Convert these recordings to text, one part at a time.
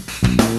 Thank you.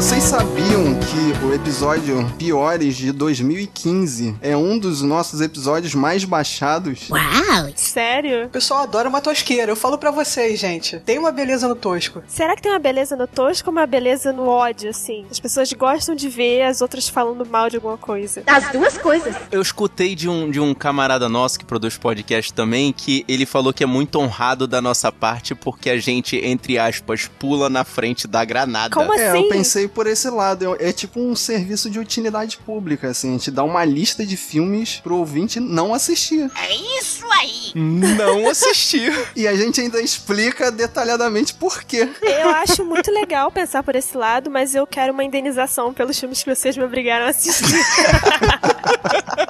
Vocês sabiam que o episódio Piores de 2015 é um dos nossos episódios mais baixados? Uau! Sério? O pessoal adora uma tosqueira. Eu falo pra vocês, gente. Tem uma beleza no tosco. Será que tem uma beleza no tosco ou uma beleza no ódio, assim? As pessoas gostam de ver as outras falando mal de alguma coisa. As duas coisas. Eu escutei de um, de um camarada nosso que produz podcast também que ele falou que é muito honrado da nossa parte porque a gente, entre aspas, pula na frente da granada. Como É, assim? eu pensei por esse lado. É, é tipo um serviço de utilidade pública, assim. A gente dá uma lista de filmes pro ouvinte não assistir. É isso aí. Não assisti. E a gente ainda explica detalhadamente por quê. Eu acho muito legal pensar por esse lado, mas eu quero uma indenização pelos filmes que vocês me obrigaram a assistir.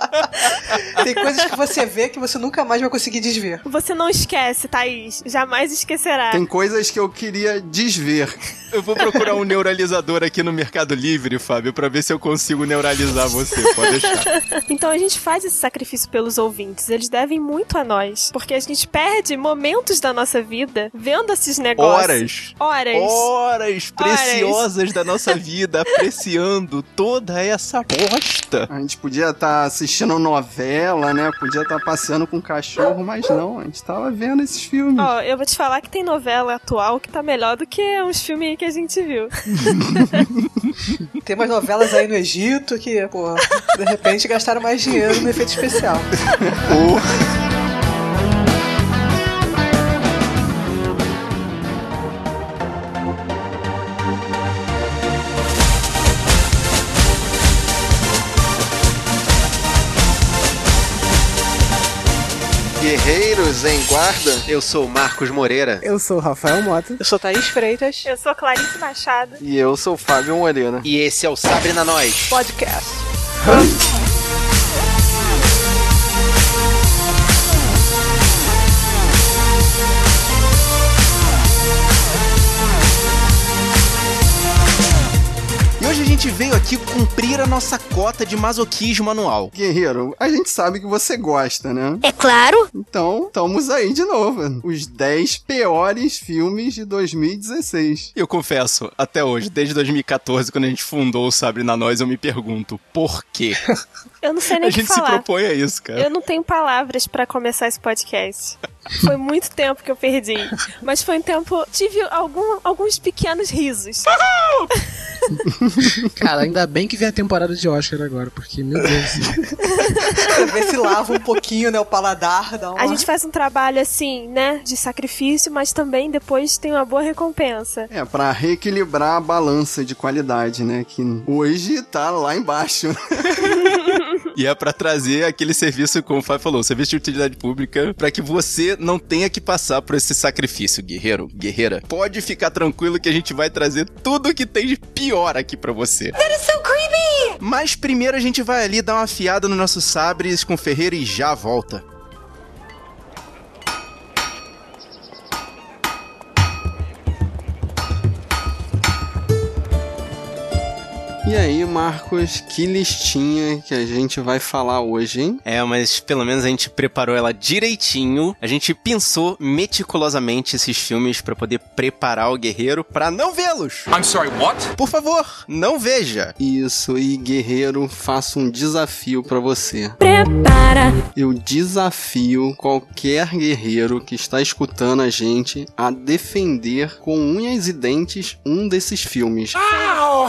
Tem coisas que você vê que você nunca mais vai conseguir desver. Você não esquece, Thaís. Jamais esquecerá. Tem coisas que eu queria desver. Eu vou procurar um neuralizador aqui no Mercado Livre, Fábio, pra ver se eu consigo neuralizar você. Pode deixar. Então a gente faz esse sacrifício pelos ouvintes. Eles devem muito a nós. Porque a gente perde momentos da nossa vida vendo esses negócios. Horas. Horas. Horas preciosas da nossa vida apreciando toda essa bosta. A gente podia estar assistindo novela, né? Podia estar passeando com o cachorro, mas não. A gente tava vendo esses filmes. Ó, eu vou te falar que tem novela atual que tá melhor do que uns filmes que a gente viu. Tem umas novelas aí no Egito que, pô, de repente gastaram mais dinheiro no efeito especial. Guerreiros em guarda. Eu sou o Marcos Moreira. Eu sou o Rafael Mota. Eu sou Thaís Freitas. Eu sou Clarice Machado. E eu sou o Fábio Moreira. E esse é o Sabre na Nós. Podcast. Veio aqui cumprir a nossa cota de masoquismo anual. Guerreiro, a gente sabe que você gosta, né? É claro. Então, estamos aí de novo. Os 10 piores filmes de 2016. Eu confesso, até hoje, desde 2014, quando a gente fundou o Sabre na Nós, eu me pergunto, por quê? Eu não sei nem A o que gente se falar. propõe a isso, cara. Eu não tenho palavras pra começar esse podcast. Foi muito tempo que eu perdi. Mas foi um tempo. Tive algum- alguns pequenos risos. Cara, ainda bem que vem a temporada de Oscar agora, porque, meu Deus. Ver se lava um pouquinho, né, o paladar. Dá uma... A gente faz um trabalho assim, né? De sacrifício, mas também depois tem uma boa recompensa. É, pra reequilibrar a balança de qualidade, né? Que hoje tá lá embaixo. E é pra trazer aquele serviço, como o Fábio falou, serviço de utilidade pública, pra que você não tenha que passar por esse sacrifício, guerreiro, guerreira. Pode ficar tranquilo que a gente vai trazer tudo que tem de pior aqui pra você. That is so creepy. Mas primeiro a gente vai ali dar uma afiada nos nossos sabres com Ferreira e já volta. E aí, Marcos, que listinha que a gente vai falar hoje, hein? É, mas pelo menos a gente preparou ela direitinho. A gente pensou meticulosamente esses filmes pra poder preparar o guerreiro pra não vê-los. I'm sorry, what? Por favor, não veja. Isso, e guerreiro, faço um desafio pra você. Prepara! Eu desafio qualquer guerreiro que está escutando a gente a defender com unhas e dentes um desses filmes. Oh,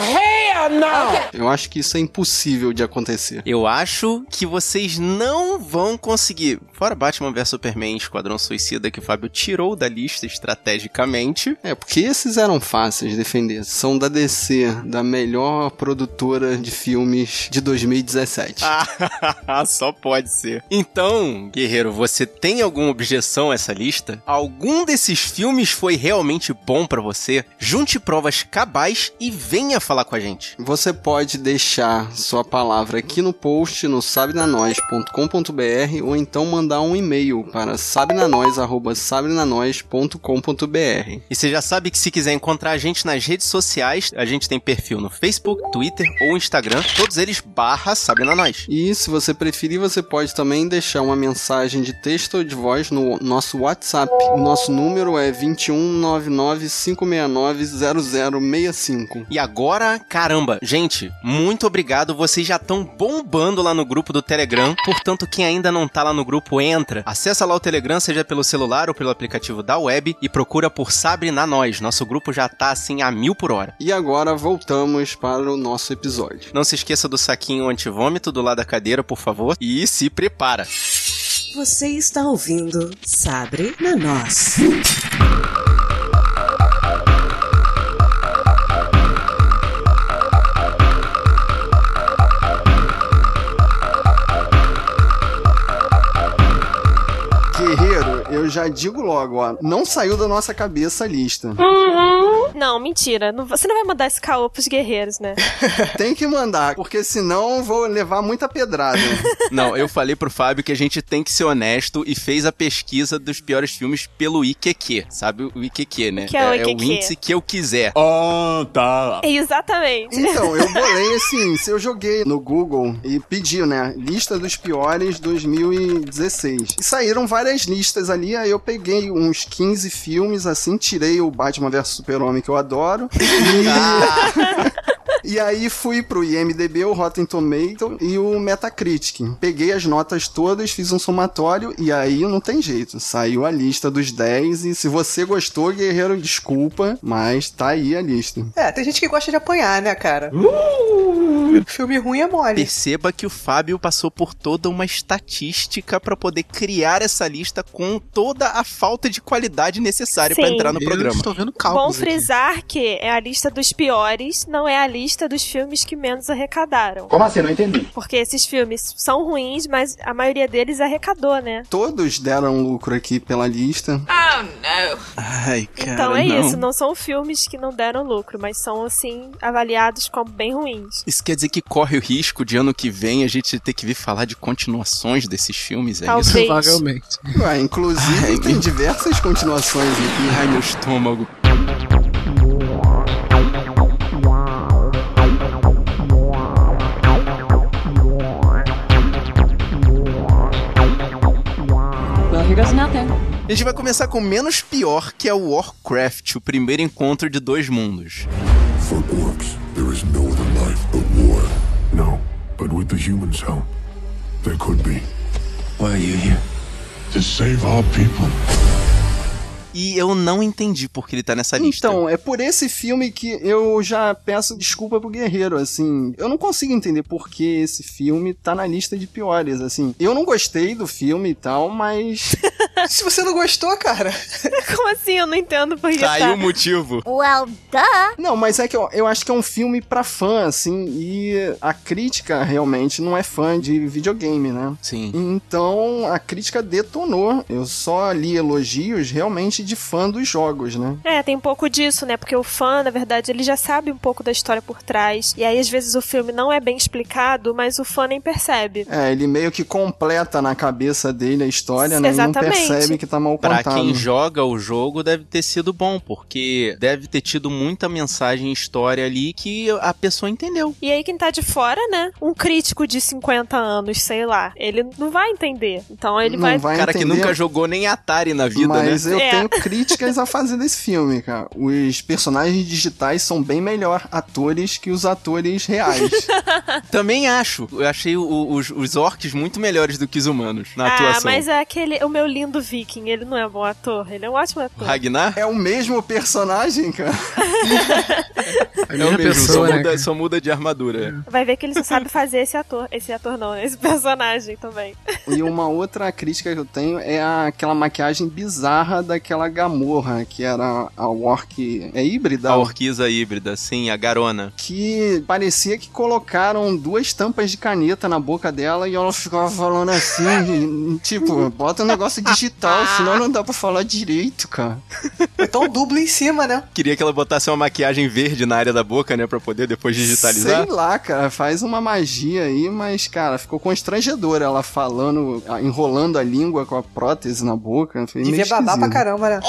Eu acho que isso é impossível de acontecer. Eu acho que vocês não vão conseguir. Fora Batman vs Superman, Esquadrão Suicida, que o Fábio tirou da lista estrategicamente. É, porque esses eram fáceis de defender. São da DC, da melhor produtora de filmes de 2017. Ah, só pode ser. Então, guerreiro, você tem alguma objeção a essa lista? Algum desses filmes foi realmente bom pra você? Junte provas cabais e venha falar com a gente. Nós? Você pode deixar sua palavra aqui no post no sabrenanois.com.br ou então mandar um e-mail para sabrenanois@sabrenanois.com.br. E você já sabe que se quiser encontrar a gente nas redes sociais, a gente tem perfil no Facebook, Twitter ou Instagram, todos eles barra Sabrina Nós. E se você preferir, você pode também deixar uma mensagem de texto ou de voz no nosso WhatsApp. O nosso número é 21995690065. E agora, caramba, gente, muito obrigado. Vocês já estão bombando lá no grupo do Telegram. Portanto, quem ainda não tá lá no grupo, entra. Acessa lá o Telegram, seja pelo celular ou pelo aplicativo da web e procura por Sabrina Nós. Nosso grupo já tá assim a mil por hora. E agora voltamos para o nosso episódio. Não se esqueça do saquinho antivômito do lado da cadeira, por favor. E se prepara. Você está ouvindo Sabre na Nós. Já digo logo, ó, não saiu da nossa cabeça a lista. Não, mentira. Não- você não vai mandar esse caô pros guerreiros, né? Tem que mandar, porque senão vou levar muita pedrada. Não, eu falei pro Fábio que a gente tem que ser honesto e fez a pesquisa dos piores filmes pelo IQQ. Sabe o IQQ, né? que é o o IQQ? índice que eu quiser. Ah, tá. Exatamente. Então, eu bolei assim, se eu joguei no Google e pedi, né, lista dos piores 2016. E saíram várias listas ali, aí eu peguei uns 15 filmes, assim, tirei o Batman vs Super-Homem que eu adoro. E... e aí fui pro IMDB, o Rotten Tomato e o Metacritic. Peguei as notas todas, fiz um somatório e aí não tem jeito. Saiu a lista dos 10 e se você gostou, guerreiro, desculpa, mas tá aí a lista. É, tem gente que gosta de apanhar, né, cara? Filme ruim é mole. Perceba que o Fábio passou por toda uma estatística pra poder criar essa lista com toda a falta de qualidade necessária pra Sim. entrar no Eu programa. estou vendo Bom cálculos aqui. frisar que é a lista dos piores, não é a lista dos filmes que menos arrecadaram. Como assim? Não entendi. Porque esses filmes são ruins, mas a maioria deles arrecadou, né? Todos deram lucro aqui pela lista. Ai, cara, então é não. isso, não são filmes que não deram lucro, mas são, assim, avaliados como bem ruins. Isso quer dizer que corre o risco de ano que vem a gente ter que vir falar de continuações desses filmes, é Talvez. isso? Provavelmente. Ué, inclusive tem diversas continuações aqui. Ai, meu estômago. A gente vai começar com o menos pior, que é o Warcraft, o primeiro encontro de dois mundos. For orcs, there is no other life but war. No, but with the humans' help, there could be. Why are you here? To save our people. E eu não entendi por que ele tá nessa lista. Então, é por esse filme que eu já peço desculpa pro Guerreiro, assim. Eu não consigo entender por que esse filme tá na lista de piores, assim. Eu não gostei do filme e tal, mas. Se você não gostou, cara. Como assim? Eu não entendo por que Tá aí tá. o motivo. Well, duh. Não, mas é que eu, eu acho que é um filme pra fã, assim, e a crítica realmente não é fã de videogame, né? Sim. Então a crítica detonou. Eu só li elogios realmente de fã dos jogos, né? É, tem um pouco disso, né? Porque o fã, na verdade, ele já sabe um pouco da história por trás. E aí, às vezes, o filme não é bem explicado, mas o fã nem percebe. É, ele meio que completa na cabeça dele a história, né? E não Exatamente. Percebe que tá mal Pra contado. quem joga o jogo, deve ter sido bom, porque deve ter tido muita mensagem e história ali que a pessoa entendeu. E aí, quem tá de fora, né? Um crítico de 50 anos, sei lá, ele não vai entender. Então ele Não vai. vai Cara que entender. nunca jogou nem Atari na vida, Mas né? eu É. tenho críticas a fazer desse filme, cara. Os personagens digitais são bem melhor atores que os atores reais. Também acho. Eu achei o- os, os orcs muito melhores do que os humanos na ah, atuação. mas é aquele. O meu lindo Viking, ele não é bom ator, ele é um ótimo ator. Ragnar? é o mesmo personagem, cara. É mesma o mesmo, só, pessoa, né? muda, só muda de armadura. Vai ver que ele só sabe fazer esse ator. Esse ator não, né? Esse personagem também. E uma outra crítica que eu tenho é aquela maquiagem bizarra daquela Gamorra, que era a orc. É híbrida? A orquiza híbrida, sim, a garona. Que parecia que colocaram duas tampas de caneta na boca dela e ela ficava falando assim, tipo, bota um negócio digital digital, ah. senão não dá pra falar direito, cara. Então dublo em cima, né? Queria que ela botasse uma maquiagem verde na área da boca, né? Pra poder depois digitalizar. Sei lá, cara. Faz uma magia aí, mas, cara, ficou constrangedor ela falando, enrolando a língua com a prótese na boca. Devia babar pra caramba, né?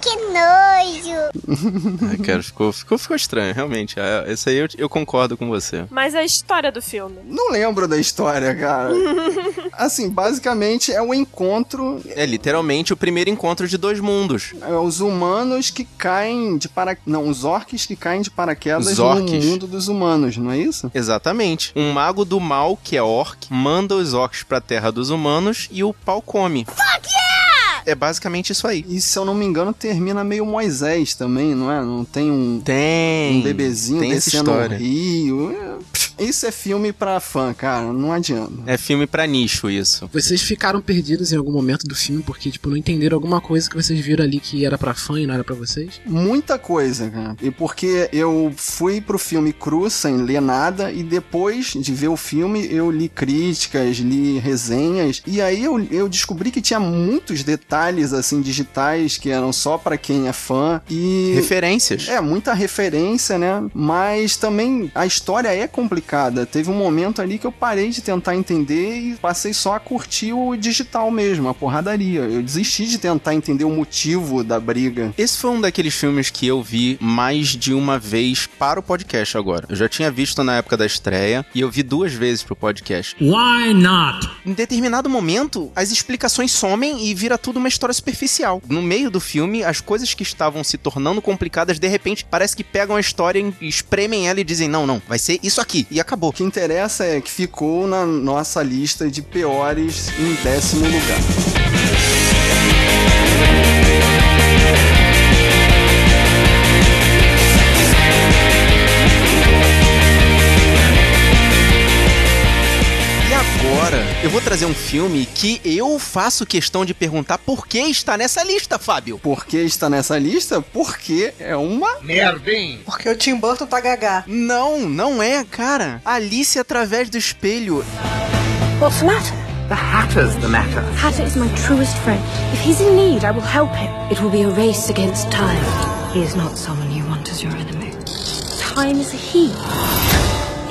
Que nojo! Ai, cara, ficou, ficou, ficou estranho, realmente. É, esse aí eu, eu concordo com você. Mas a história do filme? Não lembro da história, cara. assim, basicamente é o um encontro. É literalmente o primeiro encontro de dois mundos. É os humanos que caem de para Não, os orcs que caem de paraquedas no mundo dos humanos, não é isso? Exatamente. Um mago do mal, que é orc, manda os orcs pra terra dos humanos e o pau come. Fuck yeah! É basicamente isso aí. E se eu não me engano, termina meio Moisés também, não é? Não tem um. Tem. Um bebezinho tem descendo o rio. Isso é filme pra fã, cara. Não adianta. É filme pra nicho, isso. Vocês ficaram perdidos em algum momento do filme porque, tipo, não entenderam alguma coisa que vocês viram ali que era pra fã e não era pra vocês? Muita coisa, cara. E porque eu fui pro filme cru sem ler nada e depois de ver o filme eu li críticas, li resenhas e aí eu, eu descobri que tinha muitos detalhes, assim, digitais que eram só para quem é fã e... Referências. É, muita referência, né? Mas também a história é complicada complicada. Teve um momento ali que eu parei de tentar entender e passei só a curtir o digital mesmo, a porradaria. Eu desisti de tentar entender o motivo da briga. Esse foi um daqueles filmes que eu vi mais de uma vez para o podcast agora. Eu já tinha visto na época da estreia e eu vi duas vezes pro podcast. Why not? Em determinado momento, as explicações somem e vira tudo uma história superficial. No meio do filme, as coisas que estavam se tornando complicadas, de repente, parece que pegam a história e espremem ela e dizem: não, não, vai ser isso aqui e acabou. O que interessa é que ficou na nossa lista de piores em décimo lugar. Agora eu vou trazer um filme que eu faço questão de perguntar por que está nessa lista, Fábio. Por que está nessa lista? Porque é uma merda, hein? Porque o Tim Burton tá gagá. Não, não é, cara. Alice através do espelho. What's the matter? The Hatter's the matter. Hatter is my truest friend. If he's in need, I will help him. It will be a race against time. He is not someone you want as your enemy. Time is a he.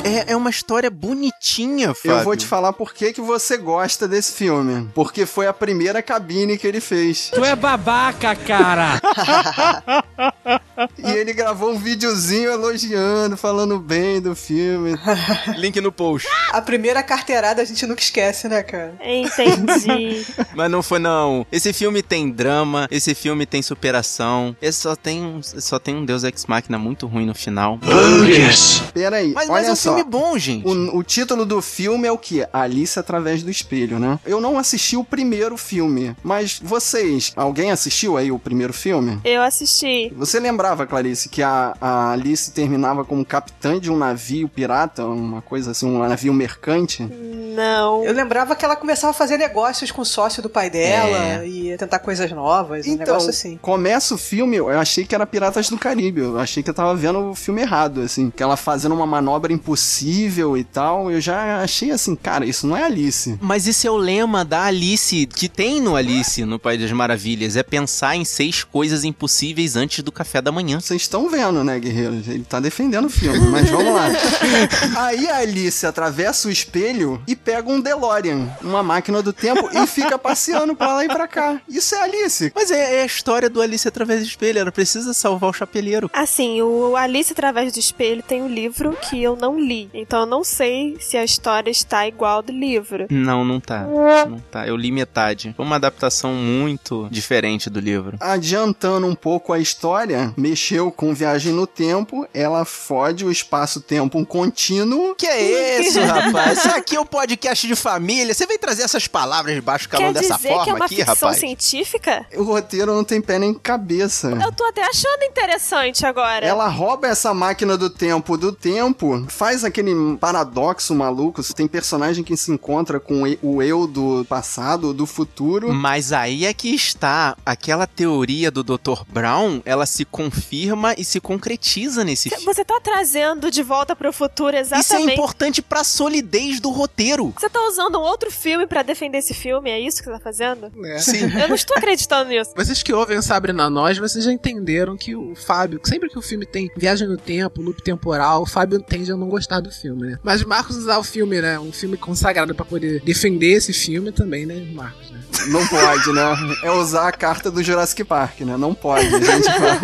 É, é uma história bonitinha, Fábio. Eu vou te falar por que, que você gosta desse filme. Porque foi a primeira cabine que ele fez. Tu é babaca, cara! e ele gravou um videozinho elogiando, falando bem do filme. Link no post. A primeira carteirada a gente nunca esquece, né, cara? Entendi. Mas não foi não. Esse filme tem drama, esse filme tem superação. Esse só tem, só tem um Deus Ex Machina muito ruim no final. Bogus! Peraí, mas, olha mas só filme bom, gente. O, o, título do filme é o que? Alice através do espelho, né? Eu não assisti o primeiro filme, mas vocês, alguém assistiu aí o primeiro filme? Eu assisti. Você lembrava, Clarice, que a, a Alice terminava como capitã de um navio pirata, uma coisa assim, um navio mercante? Não. Eu lembrava que ela começava a fazer negócios com o sócio do pai dela é. e tentar coisas novas, então, um negócio assim. Começa o filme, eu achei que era Piratas do Caribe, eu achei que eu tava vendo o filme errado, assim, que ela fazendo uma manobra impossível possível e tal, eu já achei assim, cara, isso não é Alice. Mas esse é o lema da Alice, que tem no Alice, no País das Maravilhas, é pensar em seis coisas impossíveis antes do café da manhã. Vocês estão vendo, né, guerreiros? Ele tá defendendo o filme, mas vamos lá. Aí a Alice atravessa o espelho e pega um DeLorean, uma máquina do tempo, e fica passeando pra lá e pra cá. Isso é Alice. Mas é, é a história do Alice através do espelho, ela precisa salvar o chapeleiro. Assim, o Alice através do espelho tem um livro que eu não li. Então eu não sei se a história está igual do livro. Não, não tá. Não tá. Eu li metade. Foi uma adaptação muito diferente do livro. Adiantando um pouco a história, mexeu com viagem no tempo, ela fode o espaço-tempo um contínuo. Que é isso, rapaz? Isso aqui é o um podcast de família. Você vem trazer essas palavras de baixo calão dessa forma que é uma aqui, ficção rapaz? científica? O roteiro não tem pé nem cabeça. Eu tô até achando interessante agora. Ela rouba essa máquina do tempo do tempo, faz faz aquele paradoxo maluco. Você tem personagem que se encontra com o eu do passado, do futuro. Mas aí é que está aquela teoria do Dr. Brown, ela se confirma e se concretiza nesse filme. Você tá trazendo de volta pro futuro exatamente. Isso é importante pra solidez do roteiro. Você tá usando um outro filme pra defender esse filme? É isso que você tá fazendo? É. Sim. Eu não estou acreditando nisso. Vocês que ouvem o Sabre na Nós, vocês já entenderam que o Fábio, sempre que o filme tem viagem no tempo, loop temporal, o Fábio tende a não gostar do filme, né? Mas Marcos usar o filme, né? Um filme consagrado pra poder defender esse filme também, né, Marcos, né? Não pode, né? É usar a carta do Jurassic Park, né? Não pode. A gente fala.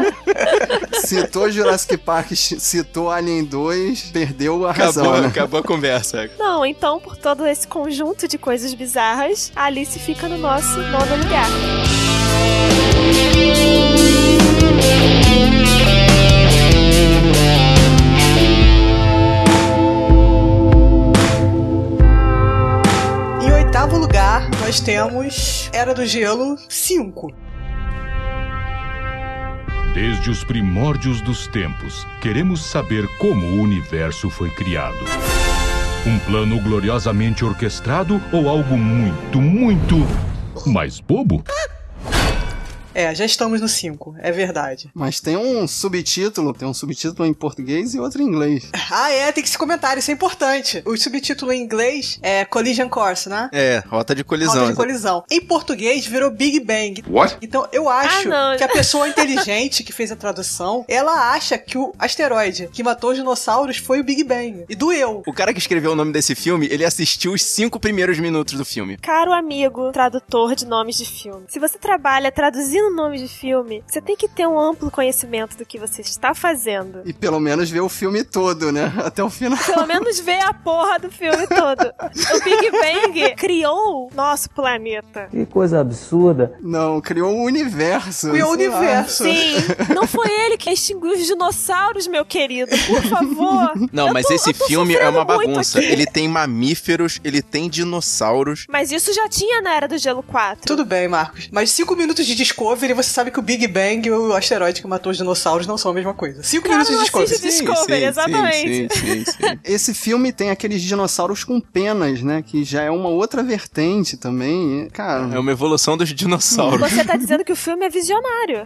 citou Jurassic Park, citou Alien 2, perdeu a razão, Acabou, né? acabou a conversa. Não, então, por todo esse conjunto de coisas bizarras, a Alice fica no nosso nono lugar. Nós temos Era do Gelo 5. Desde os primórdios dos tempos, queremos saber como o universo foi criado. Um plano gloriosamente orquestrado ou algo muito, muito mais bobo? É, já estamos no 5, é verdade. Mas tem um subtítulo, tem um subtítulo em português e outro em inglês. Ah, é, tem que se comentar, isso é importante. O subtítulo em inglês é Collision Course, né? É, rota de colisão. Rota de colisão. Em português virou Big Bang. What? Então eu acho Ah, que a pessoa inteligente que fez a tradução, ela acha que o asteroide que matou os dinossauros foi o Big Bang. E doeu. O cara que escreveu o nome desse filme, ele assistiu os cinco primeiros minutos do filme. Caro amigo, tradutor de nomes de filme. Se você trabalha traduzindo nomes de filme, você tem que ter um amplo conhecimento do que você está fazendo. E pelo menos ver o filme todo, né? Até o final. Pelo menos ver a porra do filme todo. O Big Bang criou nosso planeta. Que coisa absurda. Não, criou um universo. Criou o universo. Sim, não foi ele que extinguiu os dinossauros, meu querido. Por favor. Não, Eu mas tô- esse filme é uma bagunça. Ele tem mamíferos, ele tem dinossauros. Mas isso já tinha na Era do Gelo 4. Tudo bem, Marcos. Mas cinco minutos de Discovery, você sabe que o Big Bang e o asteroide que matou os dinossauros não são a mesma coisa. Cinco Cara, minutos de não Discovery. assiste Discovery, exatamente. Sim, sim, sim. Esse filme tem aqueles dinossauros com penas, né? Que já é uma outra vertente também. Cara, É uma evolução dos dinossauros. Você tá dizendo que o filme é visionário.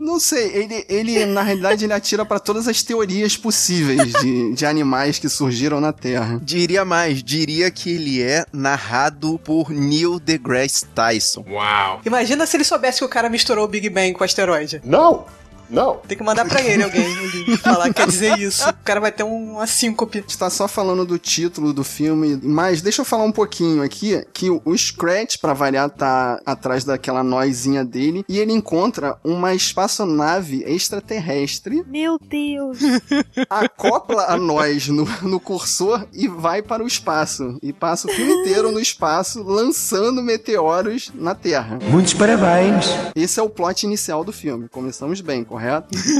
não sei, ele, ele na realidade ele atira pra todas as teorias possíveis de, de animais que surgiram na Terra. Diria mais, diria que ele é narrado por Neil deGrasse Tyson. Uau. Imagina se ele soubesse que o cara misturou o Big Bang com o asteroide. No! No! Tem que mandar pra ele alguém o link, falar que quer dizer isso. O cara vai ter um- uma síncope. A gente tá só falando do título do filme, mas deixa eu falar um pouquinho aqui, que o Scratch, pra variar, tá atrás daquela nozinha dele, e ele encontra uma espaçonave extraterrestre, Meu Deus. acopla a nós no, no cursor e vai para o espaço. E passa o filme inteiro no espaço, lançando meteoros na Terra. Muitos parabéns. Esse é o plot inicial do filme. Começamos bem, correto?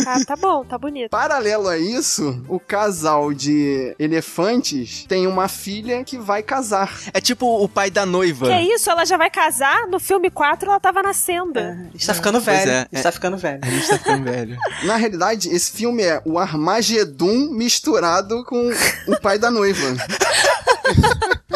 Ah, tá bom, tá bonito. Paralelo a isso, o casal de elefantes tem uma filha que vai casar. É tipo o pai da noiva. Que é isso? Ela já vai casar? No filme 4 ela tava nascendo. Está ficando velho. é, é. Está ficando velho. A gente tá ficando velho. Na realidade, esse filme é o Armagedon misturado com o pai da noiva.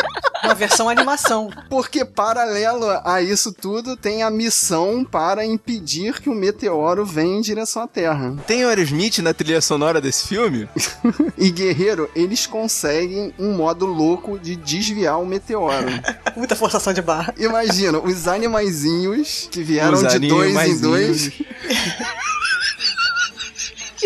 Uma versão animação. Porque, paralelo a isso tudo, tem a missão para impedir que o meteoro venha em direção à Terra. Tem Aerosmith na trilha sonora desse filme? E, guerreiro, eles conseguem um modo louco de desviar o meteoro. Muita forçação de barra. Imagina, os animaizinhos que vieram Os de dois em dois.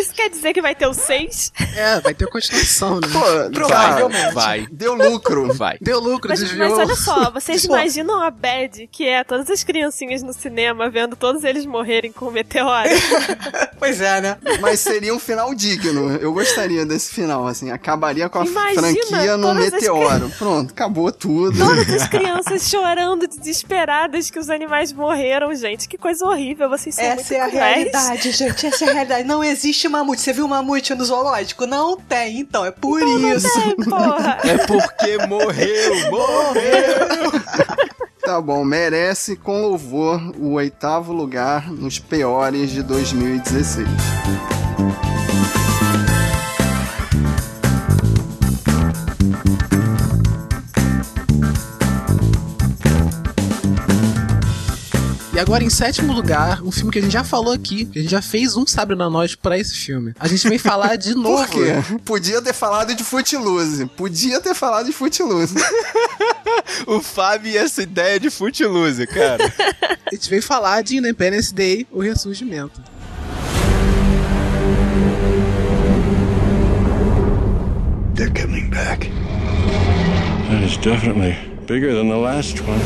Isso quer dizer que vai ter o 6? É, vai ter continuação, né? Pô, Provavelmente. Vai, deu lucro. vai. Deu lucro, Mas, desviou. mas olha só, vocês Pô. imaginam a bad que é todas as criancinhas no cinema vendo todos eles morrerem com o meteoro? Pois é, né? Mas seria um final digno. Eu gostaria desse final, assim. Acabaria com a Imagina, franquia no meteoro. Pronto, acabou tudo. Todas as crianças chorando, desesperadas que os animais morreram, gente. Que coisa horrível, vocês são muito Essa é a cruéis. realidade, gente. Essa é a realidade. Não existe mamute. Você viu mamute no zoológico? Não tem, então. É por isso. Ei, porra. É porque morreu, morreu. Tá bom, merece com louvor o oitavo lugar nos piores de 2016. E agora, em sétimo lugar, um filme que a gente já falou aqui, que a gente já fez um Sabre na Nós pra esse filme. A gente vem falar de novo. Por quê? Podia ter falado de Footloose. Podia ter falado de Footloose. o Fábio e essa ideia de Footloose, cara. a gente veio falar de Independence Day, o ressurgimento. They're coming back. That is definitely bigger than the last one.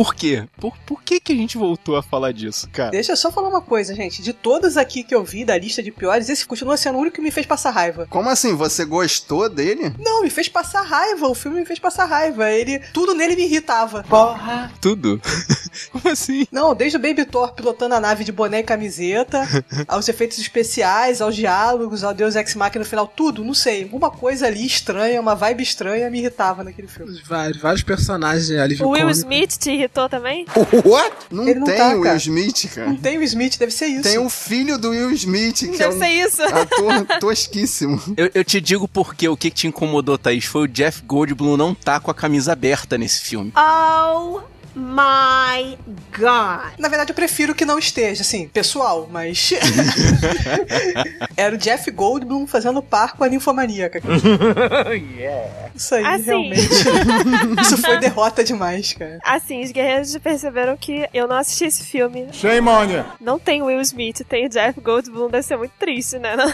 Por quê? Por, por que que a gente voltou a falar disso, cara? Deixa eu só falar uma coisa, gente. De todos aqui que eu vi da lista de piores, esse continua sendo o único que me fez passar raiva. Como assim? Você gostou dele? Não, me fez passar raiva. O filme me fez passar raiva. Ele, tudo nele me irritava. Porra. Tudo? Como assim? Não, desde o Baby Thor pilotando a nave de boné e camiseta, aos efeitos especiais, aos diálogos, ao Deus Ex Machina no final, tudo, não sei. Alguma coisa ali estranha, uma vibe estranha me irritava naquele filme. Vários, vários personagens ali. O Will Smith te irritou também? What? Não, Ele não tem tá, o Will. Smith, cara. Não tem o Smith, deve ser isso. Tem o filho do Will Smith, que Deve é um ser isso. ator tosquíssimo. Eu, eu te digo porque o que, que te incomodou, Thaís, foi o Jeff Goldblum não tá com a camisa aberta nesse filme. Oh my god. Na verdade, eu prefiro que não esteja, assim, pessoal, mas. Era o Jeff Goldblum fazendo par com a ninfomaníaca. yeah. Isso aí, Assim. realmente. Isso foi derrota demais, cara. Assim, os guerreiros perceberam que eu não assisti esse filme. Shame on you. Não tem Will Smith, tem o Jeff Goldblum, deve ser muito triste, né?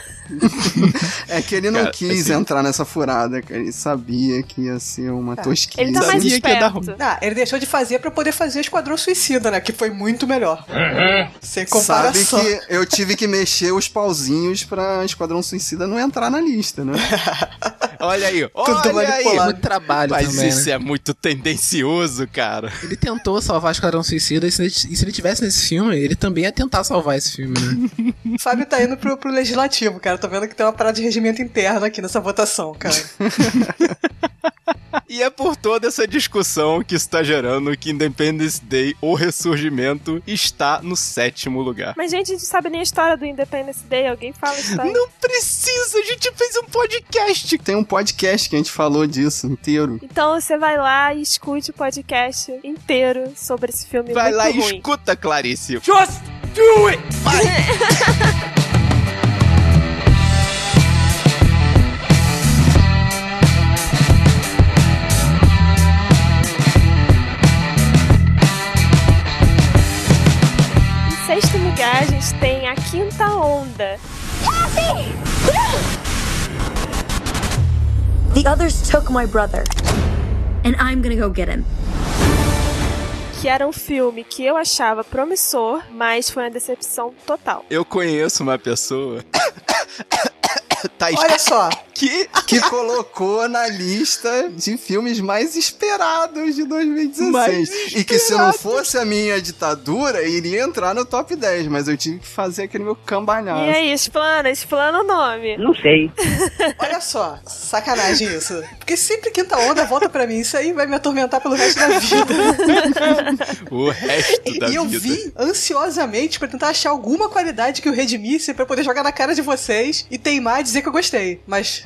É que ele não Cara, quis assim- entrar nessa furada, cara. Ele sabia que ia ser uma tosquice. Ele tá mais Sabia que ia dar esperto. Ah, ele deixou de fazer pra poder fazer Esquadrão Suicida, né? Que foi muito melhor. Sem Sabe comparação. que eu tive que mexer os pauzinhos pra Esquadrão Suicida não entrar na lista, né? Olha aí, Tudo olha aí. Muito trabalho Mas também, isso né? é muito tendencioso, cara. Ele tentou salvar Esquadrão Suicida e se, ele, e se ele tivesse nesse filme, ele também ia tentar salvar esse filme, né? O Fábio tá indo pro, pro legislativo, cara. Tô vendo que tem uma parada de regimento interno aqui nessa votação, cara. E é por toda essa discussão que está gerando que Independence Day, o ressurgimento, está no sétimo lugar. Mas, gente, a gente sabe nem a história do Independence Day. Alguém fala a história? Não precisa, a gente fez um podcast. Tem um podcast que a gente falou disso inteiro. Então você vai lá e escute o podcast inteiro sobre esse filme Vai muito lá e ruim. escuta, Clarice. Just do it! Em a gente tem a quinta onda. The others took my brother. And I'm gonna go get him. Que era um filme que eu achava promissor, mas foi uma decepção total. Eu conheço uma pessoa. tá Olha só. Que Que colocou na lista de filmes mais esperados de 2016. Mais E que se não fosse a minha ditadura, iria entrar no top 10. Mas eu tive que fazer aquele meu cambalhaço. E aí, explana, explana o nome. Não sei. Olha só, sacanagem isso. Porque sempre quinta onda volta pra mim. Isso aí vai me atormentar pelo resto da vida. o resto da e eu vida. vim ansiosamente pra tentar achar alguma qualidade que o redimisse pra poder jogar na cara de vocês e teimar e dizer que eu gostei. Mas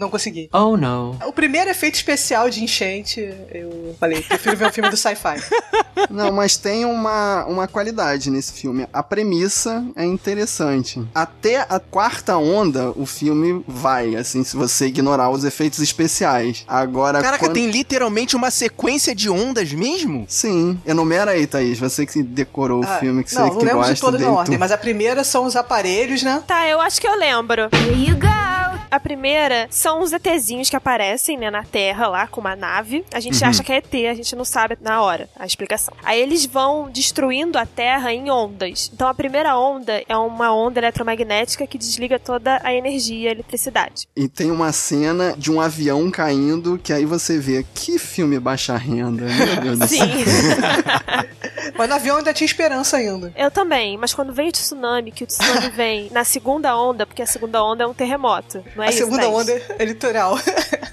não consegui. Oh no. O primeiro efeito especial de enchente, eu falei, prefiro ver um filme do sci-fi. Não, mas tem uma, uma qualidade nesse filme. A premissa é interessante. Até a quarta onda, o filme vai, assim, se você ignorar os efeitos especiais. Agora, Caraca, quando... tem literalmente uma sequência de ondas mesmo? Sim, enumera aí, Thaís. Você que decorou Ah, o filme, que não, você não que lembro gosta de dele. na ordem, mas a primeira são os aparelhos, né? Tá, eu acho que eu lembro. Here you go. A primeira são os ETzinhos que aparecem, né, na Terra, lá, com uma nave. A gente Uhum. acha que é ET, a gente não sabe na hora a explicação. Aí eles vão destruindo a Terra em ondas. Então a primeira onda é uma onda eletromagnética que desliga toda a energia e a eletricidade. E tem uma cena de um avião caindo, que aí você vê, que filme baixa renda, meu Deus do Sim. Mas no avião ainda tinha esperança ainda. Eu também, mas quando vem o tsunami, que o tsunami vem na segunda onda, porque a segunda onda é um terremoto, não é a isso? segunda Thaís? onda é litoral.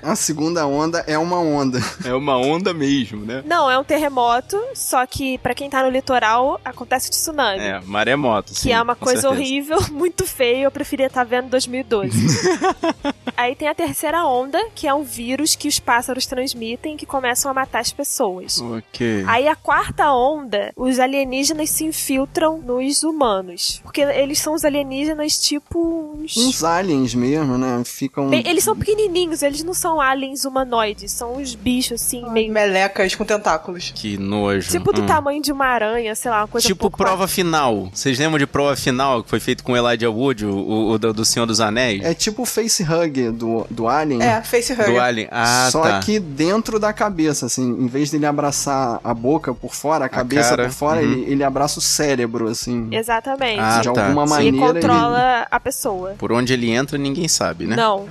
A segunda onda é uma onda. É uma onda mesmo, né? Não, é um terremoto, só que pra quem tá no litoral acontece tsunami. É, maremoto. Que sim, é uma coisa certeza. horrível, muito feia, eu preferia estar vendo 2012. Aí tem a terceira onda, que é um vírus que os pássaros transmitem que começam a matar as pessoas. Ok. Aí a quarta onda, os alienígenas se infiltram nos humanos. Porque eles são os alienígenas tipo uns. Uns aliens mesmo, né? Ficam. Bem, eles são pequenininhos, eles não são aliens humanoides, são uns bichos assim, meio. Melecas com tentáculos. Que nojo. Tipo do Hum. tamanho de uma aranha, sei lá, uma coisa um Tipo pouco prova final. Vocês lembram de prova final que foi feito com o Elijah Wood, o, o- o do, Senhor dos Anéis? É tipo o facehug do, do Alien. É, facehugger. Do Alien. Ah, Só tá. que dentro da cabeça, assim, em vez dele abraçar a boca por fora, a cabeça cara, por fora, uhum. ele, ele abraça o cérebro, assim. Exatamente. Ah, de tá. alguma e maneira. controla a pessoa. Por onde ele entra, ninguém sabe, né? Não.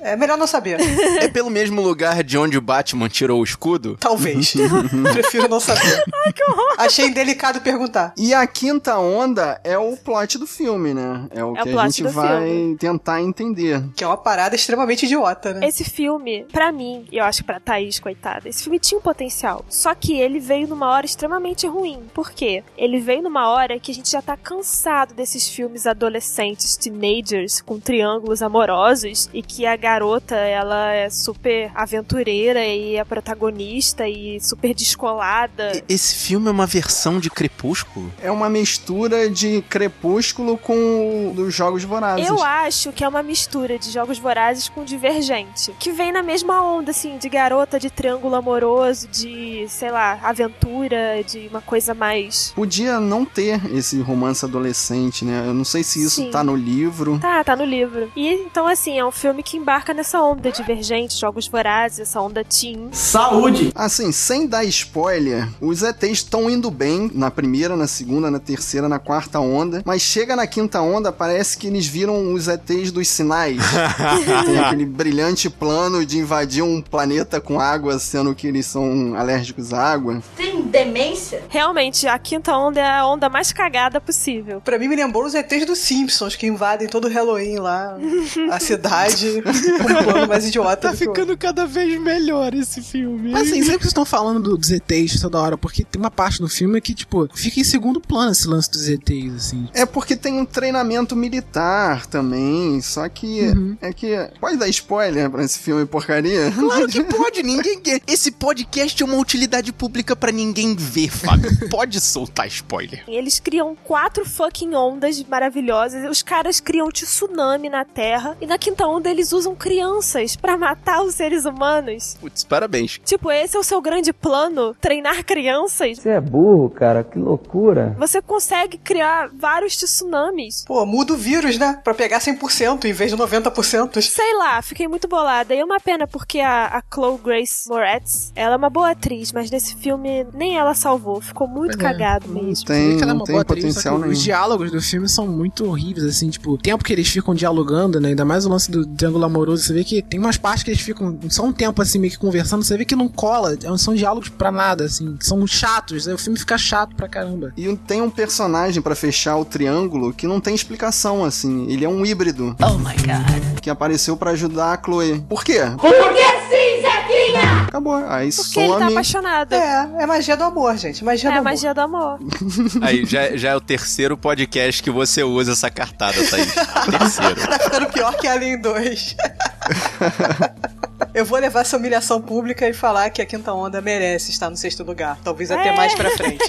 É melhor não saber. É pelo mesmo lugar de onde o Batman tirou o escudo? Talvez. Prefiro não saber. Ai, que horror. Achei indelicado perguntar. E a quinta onda é o plot do filme, né? É o É o que a plot gente vai filme. tentar entender. Que é uma parada extremamente idiota, né? Esse filme, pra mim, e eu acho que pra Thaís, coitada, esse filme tinha um potencial. Só que ele veio numa hora extremamente ruim. Por quê? Ele veio numa hora que a gente já tá cansado desses filmes adolescentes, teenagers, com triângulos amorosos, e que a garota, ela é super aventureira e é protagonista e super descolada. E- Esse filme é uma versão de Crepúsculo? É uma mistura de Crepúsculo com o dos Jogos Vorazes. Eu acho que é uma mistura de Jogos Vorazes com Divergente. Que vem na mesma onda, assim, de garota, de triângulo amoroso, de, sei lá, aventura, de uma coisa mais. Podia não ter esse romance adolescente, né? Eu não sei se isso Sim. tá no livro. Tá, tá no livro. E então, assim, é um filme que embarca nessa onda Divergente, Jogos Vorazes, essa onda teen. Saúde! Assim, sem dar spoiler, os ETs estão indo bem na primeira, na segunda, na terceira, na quarta onda, mas chega na quinta onda, parece que eles viram os ETs dos sinais. Tem aquele brilhante plano de invadir um planeta com água, sendo que eles são alérgicos à água. Tem demência? Realmente, a quinta onda é a onda mais cagada possível. Pra mim me lembrou os ETs dos Simpsons, que invadem todo o Halloween lá, a cidade, um plano mais idiota Tá do ficando cada vez melhor esse filme. Mas assim, sempre que vocês estão falando do- dos ETs toda hora, porque tem uma parte no filme que, tipo, fica em segundo plano esse lance dos ETs, assim. É porque tem um treinamento militar também, só que é que pode dar spoiler pra esse filme porcaria? Claro que pode, ninguém quer. Esse podcast é uma utilidade pública pra ninguém ver, Fábio. Pode soltar spoiler. E Eles criam quatro fucking ondas maravilhosas. Os caras criam tsunami na Terra. E na quinta onda eles usam crianças pra matar os seres humanos. Putz, parabéns. Tipo, esse é o seu grande plano? Treinar crianças? Você é burro, cara, que loucura. Você consegue criar vários tsunamis. Pô, muda o vírus, né? Pra pegar 100% em vez de 90%. Sei lá, fiquei muito bolada. E é uma pena porque a, a Chloe Grace Moretz, ela é uma boa atriz, mas nesse filme nem ela salvou. Ficou muito Pois é. cagado mesmo. Tem, ela é não uma tem boa atriz, potencial nenhum. Os diálogos do filme são muito horríveis, assim, tipo, o tempo que eles ficam dialogando, né? Ainda mais o lance do triângulo amoroso, você vê que tem umas partes que eles ficam só um tempo assim, meio que conversando, você vê que não cola, é- são diálogos pra nada, assim, são chatos, aí o filme fica chato pra caramba. E tem um personagem pra fechar o triângulo que não tem explicação, assim. Ele é um híbrido. Oh my god. Que apareceu pra ajudar a Chloe. Por quê? Por Zequinha? Acabou. Aí Porque ele tá some. apaixonado. É, é magia do amor, gente. Magia É do amor. magia do amor. Aí, já, já é o terceiro podcast que você usa essa cartada, Thaís. Terceiro. Tá ficando pior que Alien 2. Eu vou levar essa humilhação pública e falar que a quinta onda merece estar no sexto lugar. Talvez até É. mais pra frente.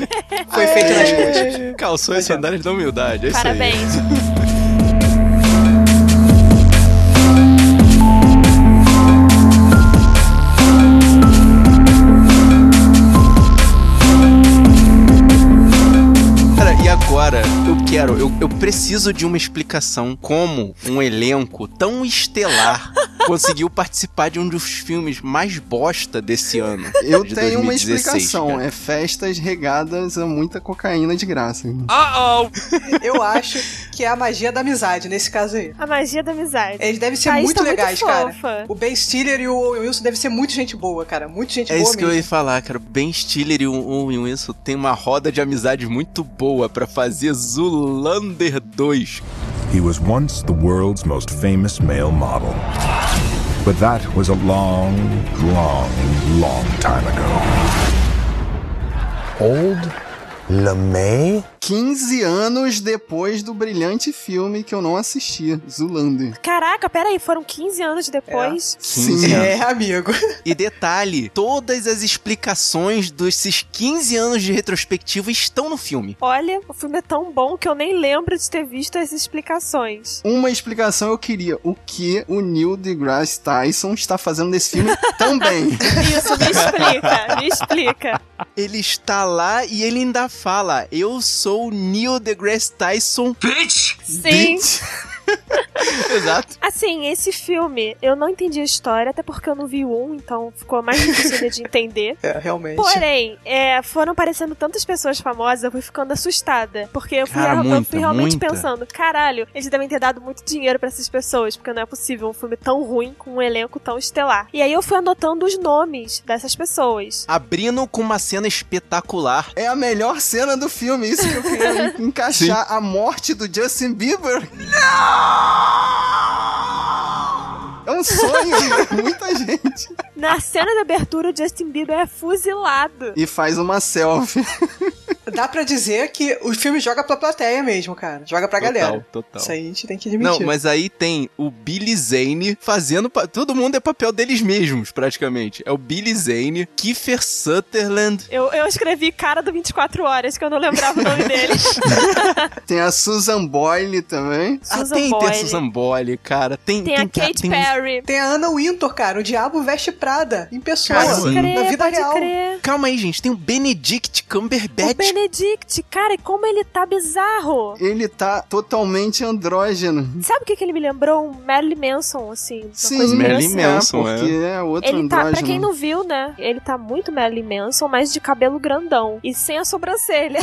Foi feito nas coxas. Calções e sandálias da humildade, é isso aí. Agora. eu quero, eu, eu preciso de uma explicação como um elenco tão estelar conseguiu participar de um dos filmes mais bosta desse ano. Eu de tenho uma 2016, explicação. cara. É festas regadas a muita cocaína de graça. Uh-oh! Eu acho que é a magia da amizade nesse caso aí. A magia da amizade. Eles devem ser Thaís muito tá legais, muito cara. fofa. O Ben Stiller e o Wilson devem ser muito gente boa, cara. Muito gente É boa isso que eu mesmo. ia falar, cara. O Ben Stiller e o Owen Wilson tem uma roda de amizade muito boa pra fazer Zulander 2. He was once the world's most famous male model. But that was a long, long, long time ago. Old LeMay? 15 anos depois do brilhante filme que eu não assisti, Zulander. Caraca, peraí, foram 15 anos depois? Sim. É, amigo. E detalhe, todas as explicações desses 15 anos de retrospectiva estão no filme. Olha, o filme é tão bom que eu nem lembro de ter visto as explicações. Uma explicação eu queria. O que o Neil deGrasse Tyson está fazendo nesse filme também? Isso, me explica, me explica. Ele está lá e ele ainda fala: Eu sou o Neil deGrasse Tyson. Bitch! Sim. Exato. Assim, esse filme, eu não entendi a história, até porque eu não vi um, então ficou mais difícil de entender. É, realmente. Porém, é, foram aparecendo tantas pessoas famosas, eu fui ficando assustada. Porque eu fui, Cara, eu muita, fui realmente muita. pensando, caralho, eles devem ter dado muito dinheiro pra essas pessoas, porque não é possível um filme tão ruim com um elenco tão estelar. E aí eu fui anotando os nomes dessas pessoas. Abrindo com uma cena espetacular. É a melhor cena do filme, isso que eu queria encaixar. A morte do Justin Bieber. É um sonho, muita gente. Na cena de abertura, o Justin Bieber é fuzilado. E faz uma selfie. Dá pra dizer que o filme joga pra plateia mesmo, cara. Joga pra Total, galera. total. Isso aí a gente tem que admitir. Não, mas aí tem o Billy Zane fazendo. pa- Todo mundo é papel deles mesmos, praticamente. É o Billy Zane, Kiefer Sutherland. Eu, eu escrevi cara do 24 Horas, que eu não lembrava o nome dele. Tem a Susan Boyle também. Ah, Susan tem, tem a Boyle. Susan Boyle, cara. Tem, Tem a Kate tem- Perry. Tem a Anna Wintour, cara. O Diabo Veste Prada. Em pessoa. Cara, Pode sim. crer, Na vida pode real. crer. Calma aí, gente. Tem o Benedict O Cumberbatch. Benedict, cara, e como ele tá bizarro. Ele tá totalmente andrógeno. Sabe o que, que ele me lembrou? Um Marilyn Manson, assim. Sim, Marilyn. Manson, é, porque é, outro Ele tá, andrógeno. pra quem não viu, né? Ele tá muito Marilyn Manson, mas de cabelo grandão. E sem a sobrancelha.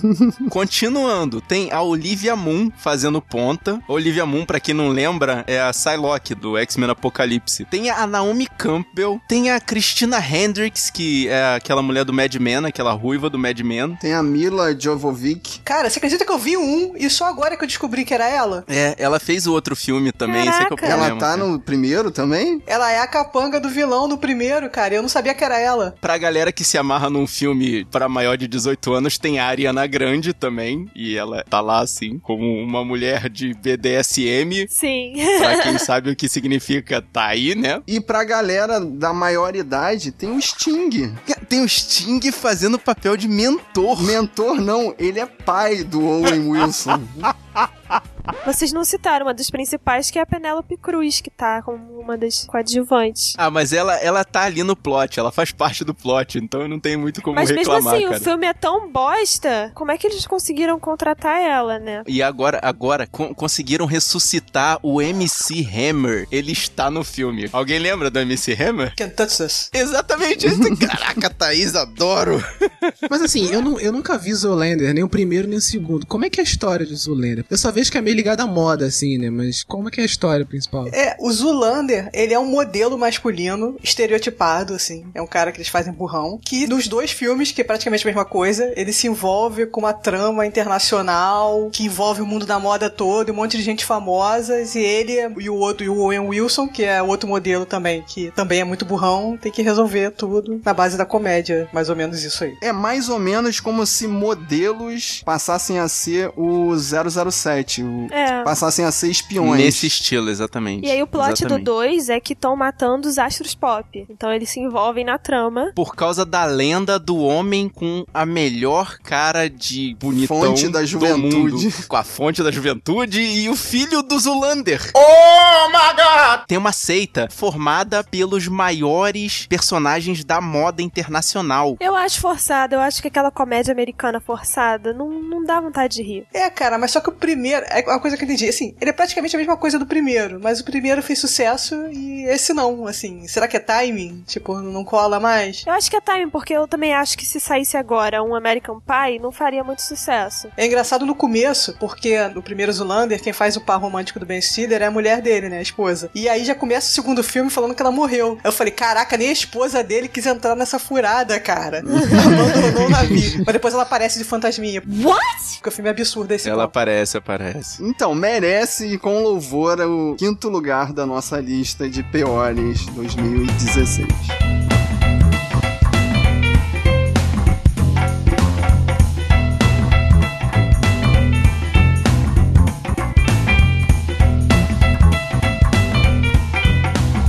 Continuando, tem a Olivia Moon fazendo ponta. A Olivia Moon, pra quem não lembra, é a Psylocke do X-Men Apocalipse. Tem a Naomi Campbell. Tem a Christina Hendricks, que é aquela mulher do Mad Men, aquela ruiva do Mad Men. Tem a Mila Jovovic. Cara, você acredita que eu vi um e só agora que eu descobri que era ela? É, ela fez o outro filme também, esse é que é o Caraca. problema. Ela tá cara. no primeiro também? Ela é a capanga do vilão no primeiro, cara. Eu não sabia que era ela. Pra galera que se amarra num filme para maior de 18 anos, tem a Ariana Grande também. E ela tá lá, assim, como uma mulher de BDSM. Sim. Pra quem sabe o que significa, tá aí, né? E pra galera da maior idade, tem o Sting. Tem o Sting fazendo papel de mentor. Mentor não, ele é pai do Owen Wilson. Vocês não citaram uma das principais, que é a Penélope Cruz, que tá como uma das coadjuvantes. Ah, mas ela, ela tá ali no plot, ela faz parte do plot, então eu não tenho muito como Mas mesmo reclamar, assim, cara. o filme é tão bosta, como é que eles conseguiram contratar ela, né? E agora, agora con- conseguiram ressuscitar o MC Hammer. Ele está no filme. Alguém lembra do MC Hammer? Can't touch this. Exatamente isso. Caraca, Thaís, adoro. Mas assim, eu, não, eu nunca vi Zoolander, nem o primeiro nem o segundo. Como é que é a história de Zoolander? Eu só vejo que é meio ligado à moda, assim, né? Mas como é que é a história principal? É, o Zulander, ele é um modelo masculino estereotipado, assim. É um cara que eles fazem burrão. Que nos dois filmes, que é praticamente a mesma coisa, ele se envolve com uma trama internacional que envolve o mundo da moda todo, e um monte de gente famosas. E ele e o outro, e o Owen Wilson, que é outro modelo também, que também é muito burrão, tem que resolver tudo na base da comédia. Mais ou menos isso aí. É mais ou menos como se modelos passassem a ser o 007, o- É. passassem a ser espiões. Nesse estilo, exatamente. E aí o plot Exatamente. do 2 é que estão matando os astros pop. Então eles se envolvem na trama. Por causa da lenda do homem com a melhor cara de bonitão Fonte da do juventude. mundo. Com a fonte da juventude e o filho do Zulander. Oh my god! Tem uma seita formada pelos maiores personagens da moda internacional. Eu acho forçado, eu acho que aquela comédia americana forçada não, não dá vontade de rir. É, cara, mas só que o primeiro. É uma coisa que eu entendi. Assim, ele é praticamente a mesma coisa do primeiro, mas o primeiro fez sucesso e esse não. Assim, será que é timing? Tipo, não cola mais? Eu acho que é timing, porque eu também acho que se saísse agora um American Pie, não faria muito sucesso. É engraçado no começo, porque no primeiro Zulander, quem faz o par romântico do Ben Stiller é a mulher dele, né? A esposa. E aí já começa o segundo filme falando que ela morreu. Eu falei, caraca, nem a esposa dele quis entrar nessa furada, cara. Abandonou o navio. Mas depois ela aparece de fantasminha. What? Porque o filme é absurdo esse Ela ponto. aparece, aparece. Então, merece com louvor o quinto lugar da nossa lista de piores 2016.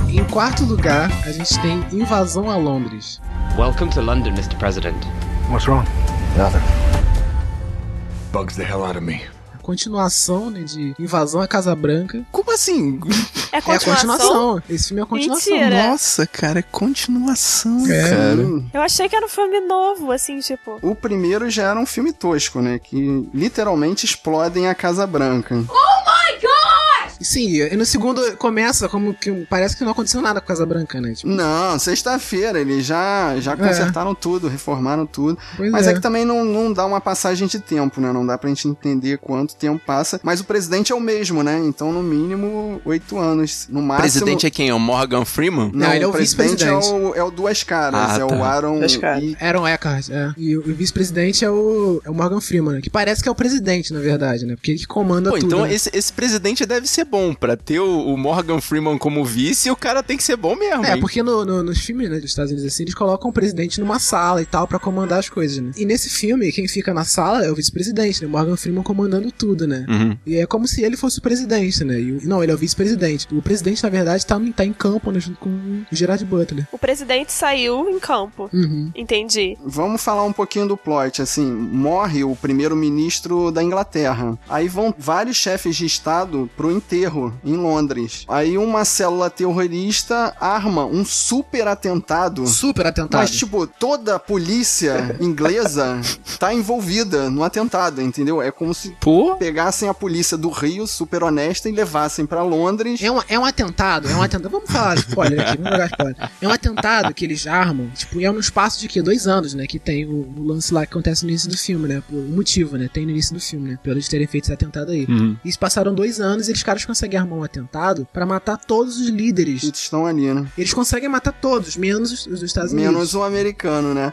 Em quarto lugar, a gente tem Invasão a Londres. Welcome to London, Mr. President. What's wrong? Nothing. Bugs the hell out of me. Continuação né, de Invasão à Casa Branca. Como assim? É É a continuação. Esse filme é a continuação. Mentira. Nossa, cara, é continuação, É. cara. Eu achei que era um filme novo, assim, tipo. O primeiro já era um filme tosco, né? Que literalmente explodem a Casa Branca. Sim, e no segundo começa como que parece que não aconteceu nada com a Casa Branca, né? Tipo, Não, sexta-feira eles já, já consertaram tudo, reformaram tudo. Pois Mas é. é. que também não, não dá uma passagem de tempo, né? Não dá pra gente entender quanto tempo passa. Mas o presidente é o mesmo, né? Então, no mínimo, oito anos. No O máximo. presidente é quem? É o Morgan Freeman? Não, Não, ele é o o presidente é vice-presidente. o, é o Duas Caras, Ah, é o tá. Aaron. Duas Caras. e- Aaron Eckhart, é. E o, o vice-presidente é o, é o Morgan Freeman, né? que parece que é o presidente, na verdade, né? Porque ele que comanda Pô, tudo. então né? esse, esse presidente deve ser bom. Pra ter o, o Morgan Freeman como vice, o cara tem que ser bom mesmo. É, hein? porque no, no- nos filmes né, dos Estados Unidos assim, eles colocam o presidente numa sala e tal pra comandar as coisas, né? E nesse filme, quem fica na sala é o vice-presidente, né? Morgan Freeman comandando tudo, né? Uhum. E é como se ele fosse o presidente, né? E o- não, ele é o vice-presidente. O presidente, na verdade, tá, tá em campo, né? Junto com o Gerard Butler. O presidente saiu em campo. Uhum. Entendi. Vamos falar um pouquinho do plot, assim, morre o primeiro-ministro da Inglaterra. Aí vão vários chefes de estado pro enterro em Londres. Aí uma célula terrorista arma um super atentado. Super atentado. Mas, tipo, toda a polícia inglesa tá envolvida no atentado, entendeu? É como se Pô, pegassem a polícia do Rio, super honesta, e levassem pra Londres. É um, é um atentado, é um atentado. Vamos falar spoiler aqui, vamos jogar spoiler. É um atentado que eles armam, tipo, e é no espaço de quê? Dois anos, né? Que tem o, o lance lá que acontece no início do filme, né? O motivo, né? Tem no início do filme, né? Pelo eles terem feito esse atentado aí. Uhum. E se passaram dois anos e os caras conseguem armar um atentado pra matar todos os líderes. Que estão ali, né? Eles conseguem matar todos, menos os, os dos Estados Unidos. Menos o americano, né?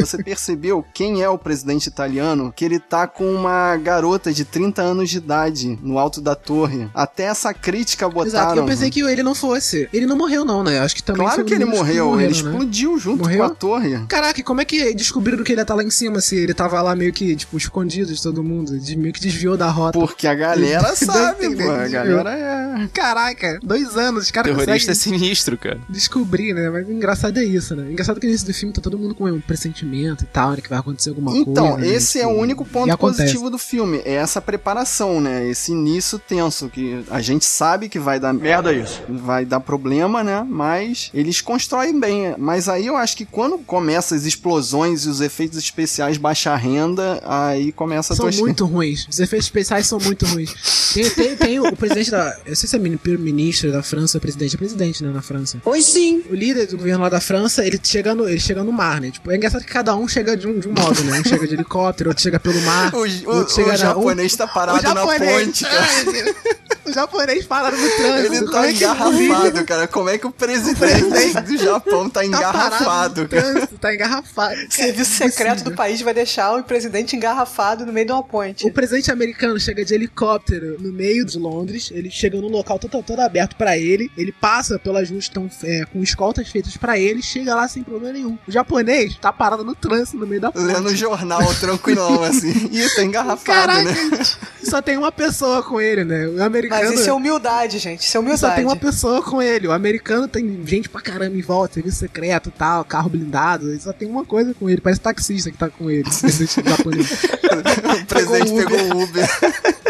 Você percebeu quem é o presidente italiano? Que ele tá com uma garota de 30 anos de idade no alto da torre. Até essa crítica botaram. Exato, eu pensei que ele não fosse. Ele não morreu, não, né? Acho que também Claro foi que ele morreu, morreram, ele né? explodiu junto Morreu? com a torre. Caraca, e como é que descobriram que ele ia estar lá em cima se ele tava lá meio que, tipo, escondido de todo mundo? De, meio que desviou da rota. Porque a galera sabe, pô. que A galera é. Caraca, dois anos, os caras terrorista é sinistro, cara. descobrir, né? Mas o engraçado é isso, né? O engraçado é que no início do filme tá todo mundo com um pressentimento e tal, né? Que vai acontecer alguma Então, coisa. né? esse é o único ponto positivo do filme. É essa preparação, né? Esse início tenso. Que a gente sabe que vai dar. Merda isso. Vai dar problema, né? Mas eles constroem bem. Mas aí eu acho que quando começa as explosões e os efeitos especiais baixa renda, aí começa a São muito ruins. Os efeitos especiais são muito ruins. Tem, tem, tem o presidente da. Eu sei se é mini- primeiro-ministro da França ou presidente. É presidente, né? Na França. Pois sim. O líder do governo lá da França, ele chega no, ele chega no mar, né? Tipo, é engraçado que cada um chega de um, de um modo, né? Um chega de helicóptero, outro chega pelo mar. O, o- outro chega o japonês tá parado o japonês, na ponte, cara. O japonês parado no trânsito. Ele tá é que engarrafado, cara. Como é que o presidente do Japão tá Tá parado engarrafado, cara? trânsito, tá engarrafado. O serviço secreto do país vai deixar o presidente engarrafado no meio de uma ponte. O presidente americano chega de helicóptero no meio de Londres, ele chega num local todo, todo aberto pra ele, ele passa pelas ruas que estão é, com escoltas feitas pra ele, chega lá sem problema nenhum. O japonês tá parado no trânsito no meio da ponte. Lendo o jornal tranquilão, assim. Ih, tá engarrafado, Caraca, né? só tem uma pessoa com ele, né? O americano. Mas isso é humildade, gente. Isso é Só humildade. tem uma pessoa com ele. O americano tem gente pra caramba em volta, serviço secreto e tal, carro blindado. Ele só tem uma coisa com ele. Parece taxista que tá com ele. o presidente Uber. pegou o Uber.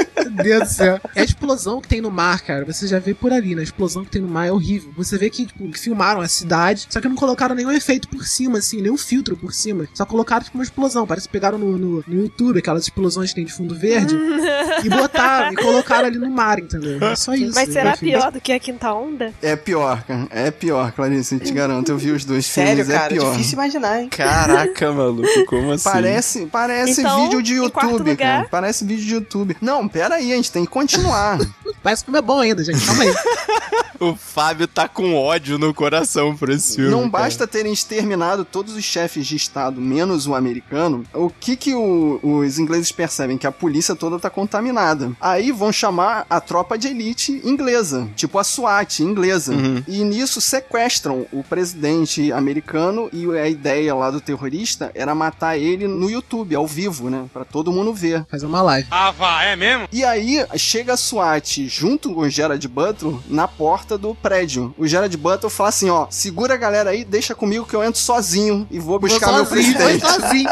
Meu Deus do céu. É a explosão que tem no mar, cara. Você já vê por ali, né? A explosão que tem no mar é horrível. Você vê que, tipo, filmaram a cidade, só que não colocaram nenhum efeito por cima, assim, nenhum filtro por cima. Só colocaram, tipo, uma explosão. Parece que pegaram no, no, no YouTube aquelas explosões que tem de fundo verde e botaram e colocaram ali no mar, entendeu? É só isso. Mas será Enfim. pior do que a quinta onda? É pior, cara. É pior, Clarice, eu te garanto. Eu vi os dois Sério, filmes, cara, é pior. difícil imaginar, hein? Caraca, maluco, como assim? Parece, parece Então, vídeo de YouTube, cara. Parece vídeo de YouTube. Não, pera aí, a gente tem que continuar. Parece que não é bom ainda, gente. Calma aí. O Fábio tá com ódio no coração por esse filme. Não cara. basta terem exterminado todos os chefes de estado, menos o americano. O que que o- os ingleses percebem? Que a polícia toda tá contaminada. Aí vão chamar a tropa de elite inglesa, tipo a SWAT inglesa. E nisso sequestram o presidente americano e a ideia lá do terrorista era matar ele no YouTube, ao vivo, né? Pra todo mundo ver. Fazer uma live. Ah, vá, é mesmo? E aí chega a SWAT junto com o Gerard Butler na porta do prédio. O Gerard Butler fala assim, ó, segura a galera aí, deixa comigo que eu entro sozinho e vou buscar meu sozinho, presidente. Foi sozinho.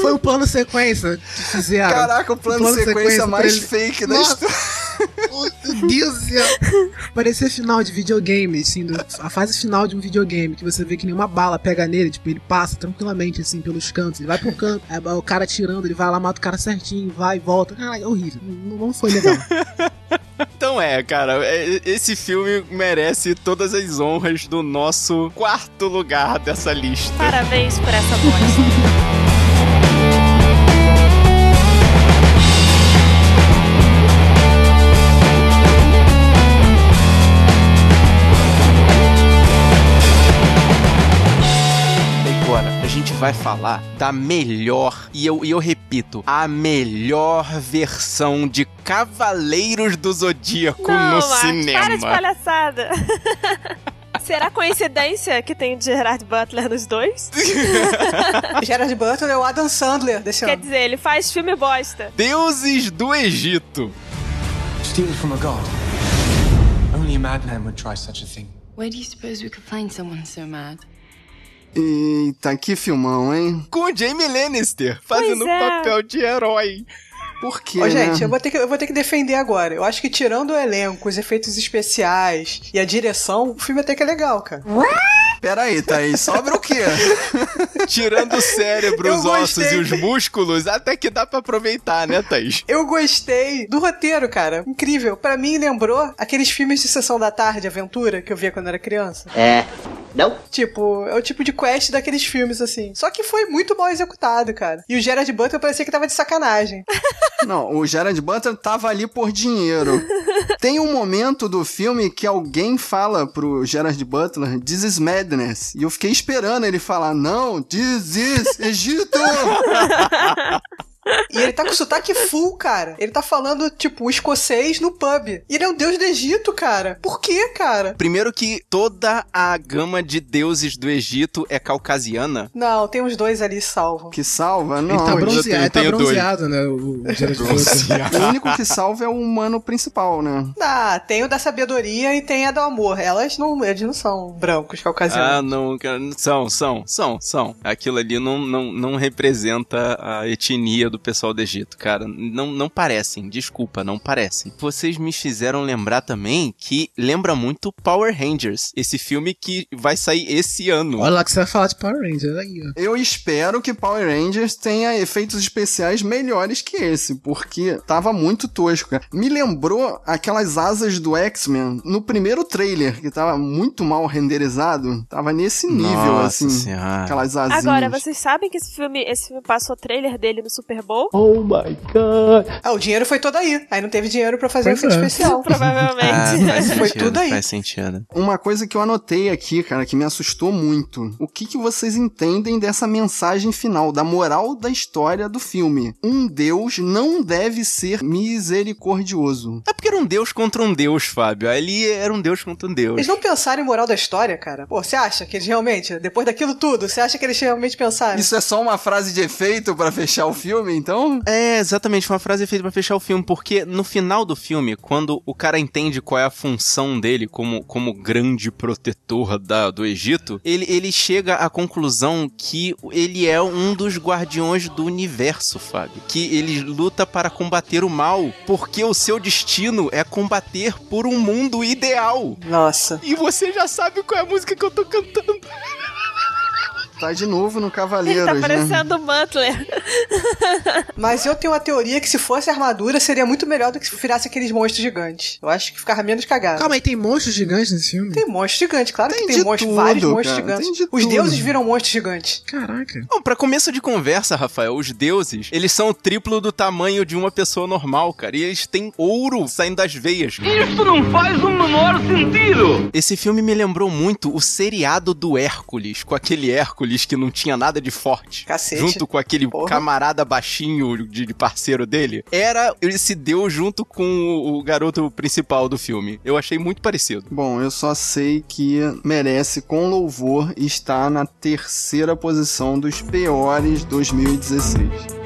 Foi o plano sequência que fizeram. Caraca, o plano de sequência mais fake da Nossa. história. Meu Deus do céu. Parecia final de videogame, assim, do- a fase final de um videogame, que você vê que nenhuma bala pega nele, tipo, ele passa tranquilamente, assim, pelos cantos, ele vai pro canto, aí o cara tirando, ele vai lá, mata o cara certinho, vai e volta. Caralho, é horrível. Não, não foi legal. Então é, cara, é- esse filme merece todas as honras do nosso quarto lugar dessa lista. Parabéns por essa bosta. Gente vai falar da melhor, e eu, e eu repito, a melhor versão de Cavaleiros do Zodíaco Não, no Marcos, cinema. para de palhaçada. Será coincidência que tem o Gerard Butler nos dois? Gerard Butler é o Adam Sandler desse Quer ano. dizer, ele faz filme bosta. Deuses do Egito. Steal from a god. Only a madman would try such a thing. Where do you suppose we could find someone so mad? Eita, que filmão, hein? Com o Jamie Lannister fazendo Pois é. papel de herói. Por quê, Ô, gente, né? eu vou, ter que, eu vou ter que defender agora. Eu acho que tirando o elenco, os efeitos especiais e a direção, o filme até que é legal, cara. Pera aí, Thaís, sobra o quê? Tirando o cérebro, Eu os ossos e os músculos, até que dá pra aproveitar, né, Thaís? Eu gostei do roteiro, cara. Incrível. Pra mim, lembrou aqueles filmes de sessão da tarde, aventura, que eu via quando era criança. É. Não? Tipo, é o tipo de quest daqueles filmes, assim. Só que foi muito mal executado, cara. E o Gerard Butler parecia que tava de sacanagem. Não, o Gerard Butler tava ali por dinheiro. Tem um momento do filme que alguém fala pro Gerard Butler, This is madness. E eu fiquei esperando ele falar, não, this is Egito. E ele tá com sotaque full, cara. Ele tá falando, tipo, escocês no pub. E ele é um deus do Egito, cara. Por quê, cara? Primeiro que toda a gama de deuses do Egito é caucasiana. Não, tem uns dois ali salvo. Que salva? Não. Ele tá bronzeado, ele tá tenho dois. bronzeado, né? O, o Butler. O único que salva é o humano principal, né? Ah, tem o da sabedoria e tem a do amor. Elas não, eles não são brancos, Ah, caucasianos. não, cara, são, são, são, são. Aquilo ali não, não, não representa a etnia do pessoal do Egito, cara. Não, não parecem, desculpa, não parecem. Vocês me fizeram lembrar também que lembra muito Power Rangers, esse filme que vai sair esse ano. Olha lá que você vai falar de Power Rangers aí, ó. Eu espero que Power Rangers tenha efeitos especiais melhores que esse, porque tava muito tosco. cara. Me lembrou aquelas asas do X-Men no primeiro trailer, que tava muito mal renderizado. Tava nesse nível, Nossa assim. Senhora. Aquelas asinhas. Agora, vocês sabem que esse filme, esse filme passou o trailer dele no Super Bowl? Oh my god. Ah, o dinheiro foi todo aí. Aí não teve dinheiro pra fazer Pois efeito é. especial. Provavelmente. Ah, faz Foi sentido, tudo aí. Faz sentido. Uma coisa que eu anotei aqui, cara, que me assustou muito. O que, que vocês entendem dessa mensagem final, da moral da história do filme? Um Deus não deve ser misericordioso. É porque era um deus contra um deus, Fábio. Ali era um deus contra um deus. Eles não pensaram em moral da história, cara. Pô, você acha que eles realmente, depois daquilo tudo, você acha que eles realmente pensaram? Isso é só uma frase de efeito pra fechar o filme, então? É, exatamente, uma frase feita pra fechar o filme, porque no final do filme, quando o cara entende qual é a função dele como, como grande protetor da, do Egito, ele, ele chega à conclusão que ele é um dos guardiões do universo, Fábio. Que ele luta para combater o mal, porque o seu destino é combater por um mundo ideal. Nossa. E você já sabe qual é a música que eu tô cantando. Tá de novo no Ele Cavaleiros, tá né? parecendo o Butler. Mas eu tenho uma teoria que se fosse armadura seria muito melhor do que se virasse aqueles monstros gigantes. Eu acho que ficava menos cagado. Calma aí, tem monstros gigantes nesse filme? Tem monstro gigante, claro Tem que tem de monstro, tudo, vários monstros cara, gigantes. tem de Os tudo. deuses viram monstros gigantes. Caraca. Bom, pra começo de conversa, Rafael, os deuses, eles são o triplo do tamanho de uma pessoa normal, cara. E eles têm ouro saindo das veias. Isso não faz o menor sentido! Esse filme me lembrou muito o seriado do Hércules, com aquele Hércules que não tinha nada de forte. Cacete. Junto com aquele Porra. camarada baixinho de de parceiro dele. Era esse deus junto com o, o garoto principal do filme. Eu achei muito parecido. Bom, eu só sei que merece com louvor e está na terceira posição dos piores 2016.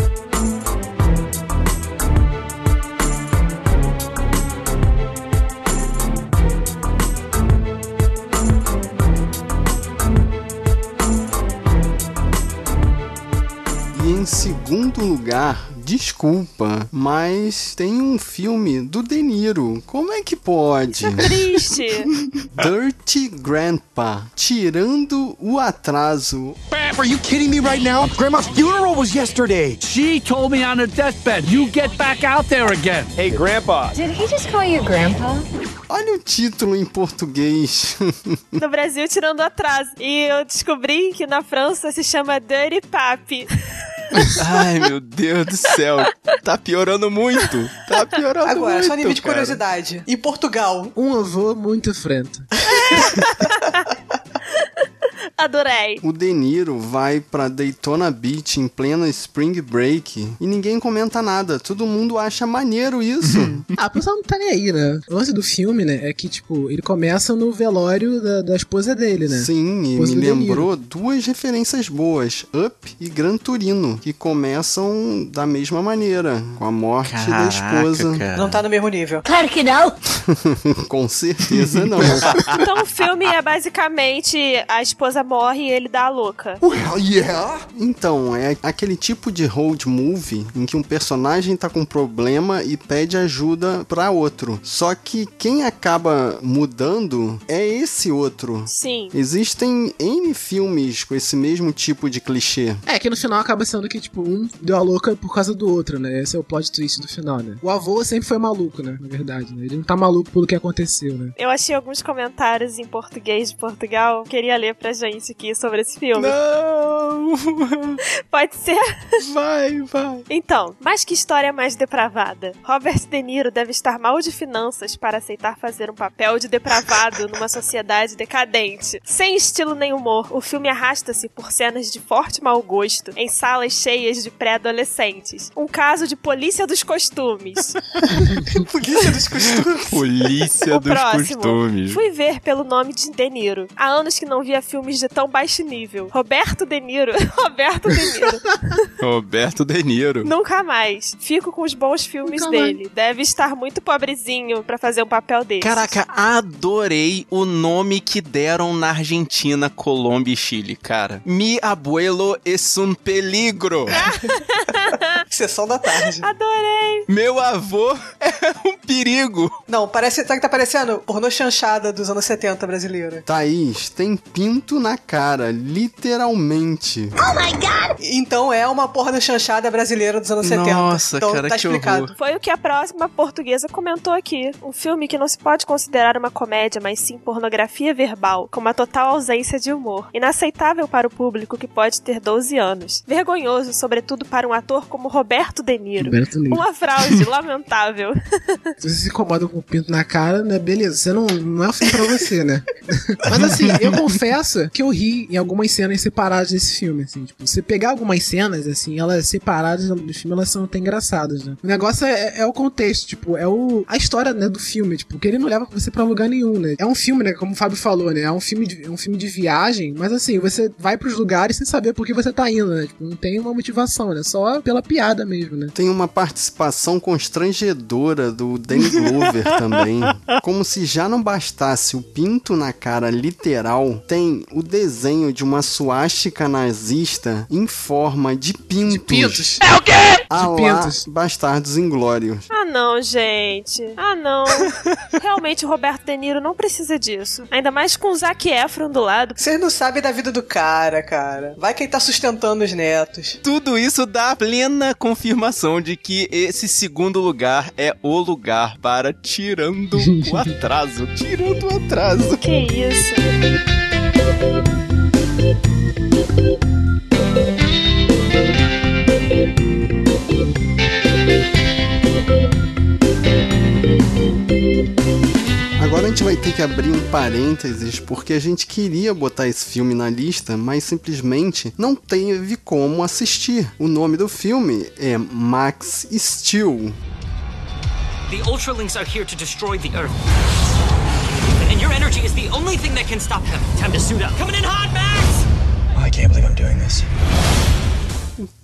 Em segundo lugar, desculpa, mas tem um filme do De Niro. Como é que pode? Triste. Dirty Grandpa, tirando o atraso. Bam, are you kidding me right now? Grandma's funeral was yesterday. She told me on her deathbed, you get back out there again. Hey, Grandpa. Did he just call you Grandpa? Olha o título em português. No Brasil, tirando atraso. E eu descobri que na França se chama Dirty Papi. Ai, meu Deus do céu. Tá piorando muito. Tá piorando Agora, muito. só nível de cara. curiosidade. Em Portugal, Um avô muito frente. Adorei. o De Niro vai pra Daytona Beach em plena Spring Break e ninguém comenta nada. Todo mundo acha maneiro isso. Ah, o pessoal não tá nem aí, né? O lance do filme, né, é que, tipo, ele começa no velório da, da esposa dele, né? Sim, e me lembrou duas referências boas: Up e Gran Turino, que começam da mesma maneira, com a morte da Caraca, esposa. cara. não tá no mesmo nível. Claro que não. com certeza não. Então o filme é basicamente a esposa morre e ele dá a louca. Well, yeah. Então, é aquele tipo de road movie em que um personagem tá com um problema e pede ajuda pra outro. Só que quem acaba mudando é esse outro. Sim. Existem N filmes com esse mesmo tipo de clichê. É, que no final acaba sendo que, tipo, um deu a louca por causa do outro, né? Esse é o plot twist do final, né? O avô sempre foi maluco, né? Na verdade, né? Ele não tá maluco pelo que aconteceu, né? Eu achei alguns comentários em português de Portugal. Queria ler pra gente aqui sobre esse filme. Não! Pode ser? Vai, vai. Então, mas que história mais depravada. Robert De Niro deve estar mal de finanças para aceitar fazer um papel de depravado numa sociedade decadente. Sem estilo nem humor, o filme arrasta-se por cenas de forte mau gosto em salas cheias de pré-adolescentes. Um caso de polícia dos costumes. Polícia dos costumes. Polícia o dos próximo. costumes. Fui ver pelo nome de De Niro. Há anos que não via filmes de tão baixo nível. Roberto De Niro. Roberto De Niro. Roberto De Niro. Nunca mais. Fico com os bons filmes Nunca dele. Deve estar muito pobrezinho pra fazer um papel desse. Caraca, adorei o nome que deram na Argentina, Colômbia e Chile, cara. Mi abuelo es un peligro. Sessão da tarde. Adorei. Meu avô é um perigo. Não, parece. Sabe o que tá parecendo? Pornô chanchada dos anos 70 brasileira. Thaís tem pinto na cara, literalmente. Então é uma porra chanchada brasileira dos anos 70. Nossa, então, cara, tá que explicado. horror. Foi o que a próxima portuguesa comentou aqui. Um filme que não se pode considerar uma comédia, mas sim pornografia verbal, com uma total ausência de humor. Inaceitável para o público que pode ter 12 anos. Vergonhoso, sobretudo para um ator como Roberto De Niro. Roberto De Niro. Uma fraude lamentável. Se você se incomoda com o pinto na cara, né? Beleza, você não, não é o filme pra você, né? Mas assim, eu confesso que eu ri em algumas cenas separadas desse filme, assim. Tipo, você pegar algumas cenas, assim, elas separadas do filme, elas são até engraçadas, né? O negócio é, é o contexto, tipo, é o, a história, né, do filme, tipo, que ele não leva você pra lugar nenhum, né? É um filme, né, como o Fábio falou, né? É um filme de, é um filme de viagem, mas assim, você vai pros lugares sem saber por que você tá indo, né? Tipo, não tem uma motivação, né? Só pela piada mesmo, né? Tem uma participação constrangedora do Danny Glover também. Como se já não bastasse o pinto na cara literal, tem o desenho de uma suástica nazista em forma de pintos. De pintos. A De lá, pintos. Bastardos Inglórios. Ah, Ah, não, gente. Ah, não. Realmente, o Roberto De Niro não precisa disso. Ainda mais com o Zac Efron do lado. Vocês não sabem da vida do cara, cara. Vai quem tá sustentando os netos. Tudo isso dá plena confirmação de que esse segundo lugar é o lugar para tirando o atraso. Tirando o atraso. Que isso? Agora a gente vai ter que abrir um parênteses porque a gente queria botar esse filme na lista, mas simplesmente não teve como assistir. O nome do filme é Max Steel. The Ultralinks are here to destroy the Earth. And your energy is the only thing that can stop them. Time to suit up. Coming in hot, Max! I can't believe I'm doing this.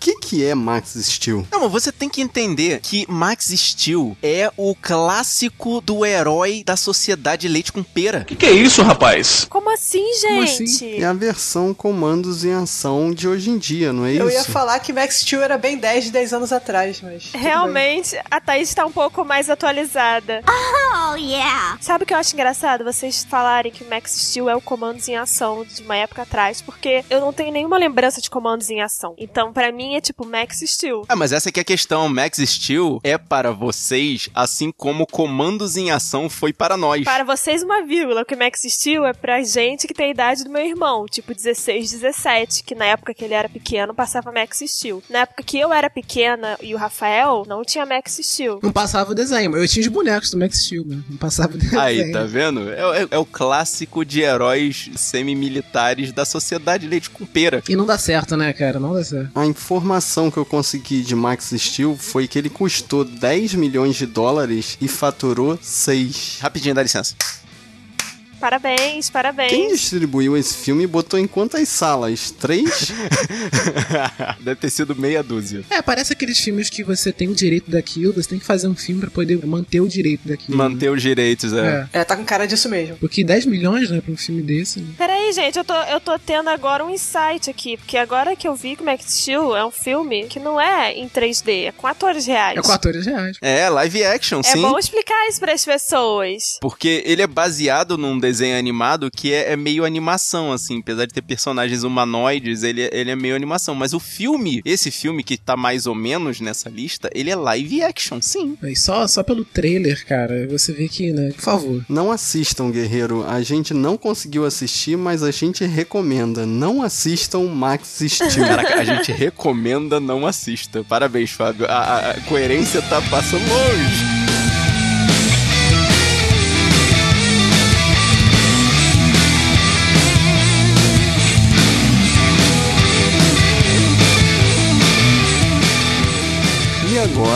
O que que é Max Steel? Não, mas você tem que entender que Max Steel é o clássico do herói da sociedade leite com pera. Que que é isso, rapaz? Como assim, Como gente? assim? É a versão comandos em ação de hoje em dia, não é isso? Eu ia falar que Max Steel era bem 10 de 10 anos atrás, mas. Realmente, a Thaís tá um pouco mais atualizada. Oh, yeah. Sabe o que eu acho engraçado? Vocês falarem que Max Steel é o comandos em ação de uma época atrás, porque eu não tenho nenhuma lembrança de comandos em ação. Então, pra mim, é tipo Max Steel. Ah, mas essa aqui é a questão. Max Steel é para vocês, assim como comandos em ação foi para nós. Para vocês, uma vírgula, que Max Steel é pra gente que tem a idade do meu irmão, tipo 16, 17, que na época que ele era pequeno passava Max Steel. Na época que eu era pequena e o Rafael, não tinha Max Steel. Não passava o desenho. Eu tinha os bonecos do Max Steel, né? Não passava o desenho. Aí, tá vendo? É, é- é o clássico de heróis semi-militares da sociedade leite com pera. E não dá certo, né, cara? Não dá certo. A informação que eu consegui de Max Steel foi que ele custou 10 milhões de dólares e faturou 6. Rapidinho, dá licença. Parabéns, parabéns. Quem distribuiu esse filme e botou em quantas salas? Três? Deve ter sido meia dúzia. É, parece aqueles filmes que você tem o direito daquilo, você tem que fazer um filme pra poder manter o direito daquilo. Manter os direitos, é. É. É, tá com cara disso mesmo. Porque 10 milhões, né, pra um filme desse. Né? Peraí, gente, eu tô, eu tô tendo agora um insight aqui, porque agora que eu vi que Max Steel é um filme que não é em 3D, é com atores reais. É 14 reais. É, live action, É sim. bom explicar isso pras pessoas. Porque ele é baseado num desenho animado que é, é meio animação, assim. Apesar de ter personagens humanoides, ele, é- ele é meio animação. Mas o filme, esse filme que tá mais ou menos nessa lista, ele é live action, sim. Aí só, só pelo trailer, cara, você vê que, né, por favor. Não assistam, guerreiro. A gente não conseguiu assistir, mas a gente recomenda. Não assistam Max Steel. Caraca, a gente recomenda não assista. Parabéns, Fábio. A, a- a coerência tá passando longe.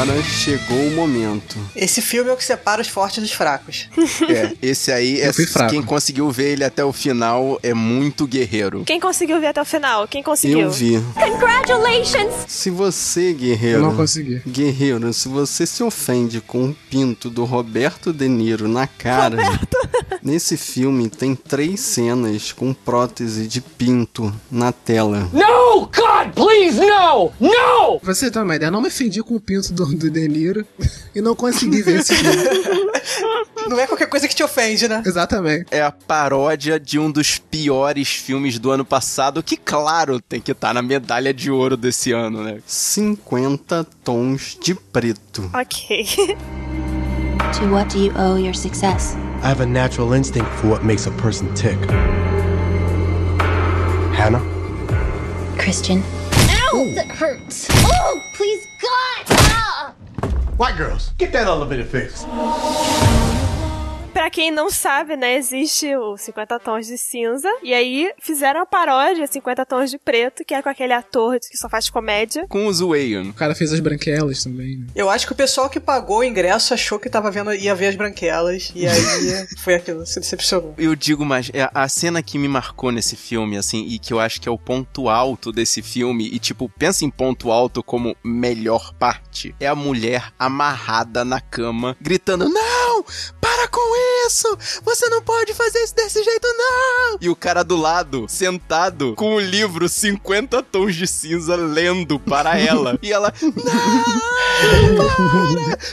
Agora chegou o momento. Esse filme é o que separa os fortes dos fracos. É, esse aí é Eu fui fraco. quem conseguiu ver ele até o final é muito guerreiro. Quem conseguiu ver até o final? Quem conseguiu? Eu vi. Congratulations! Se você, guerreiro. Eu não consegui. Guerreiro, se você se ofende com o pinto do Roberto De Niro na cara, nesse filme tem três cenas com prótese de pinto na tela. No! God, please, no! No! Pra você ter uma ideia, não me ofendi com o pinto do, do De Niro e não consegui ver esse filme. Não é qualquer coisa que te ofende, né? Exatamente. É a paródia de um dos piores filmes do ano passado, que, claro, tem que estar na medalha de ouro desse ano, né? 50 tons de preto. Ok. To what do you owe your success? I have a natural instinct for what makes a person tick. Hannah? Christian? Ow! That hurts. Oh, please, God! Ah! White girls, get that elevator fixed. Pra quem não sabe, né, existe o 50 Tons de Cinza. E aí fizeram a paródia 50 Tons de Preto, que é com aquele ator que só faz comédia. Com o Zueyan. O cara fez as branquelas também, né? Eu acho que o pessoal que pagou o ingresso achou que tava vendo, ia ver as branquelas. E aí foi aquilo, se decepcionou. Eu digo mais, é a cena que me marcou nesse filme, assim, e que eu acho que é o ponto alto desse filme, e tipo, pensa em ponto alto como melhor parte, é a mulher amarrada na cama, gritando, não, para com isso, você não pode fazer isso desse jeito, não! E o cara do lado, sentado, com o livro 50 Tons de Cinza, lendo para ela, e ela, não,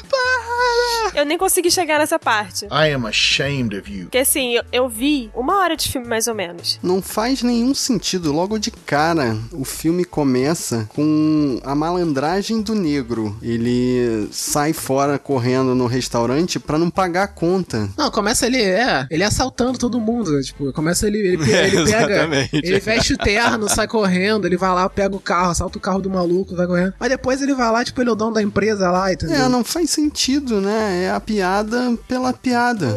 para, Eu nem consegui chegar nessa parte. I am ashamed of you. Porque assim, eu, eu vi uma hora de filme mais ou menos. Não faz nenhum sentido. Logo de cara, o filme começa com a malandragem do negro. Ele sai fora correndo no restaurante pra não pagar a conta. Não, começa ele, é, ele assaltando todo mundo, né? Tipo, começa ele, ele, É, ele pega, exatamente. ele veste o terno, sai correndo, ele vai lá, pega o carro, assalta o carro do maluco, vai correndo. Mas depois ele vai lá, tipo, ele é o dono da empresa lá, entendeu? É, não faz sentido, né? É a piada pela piada.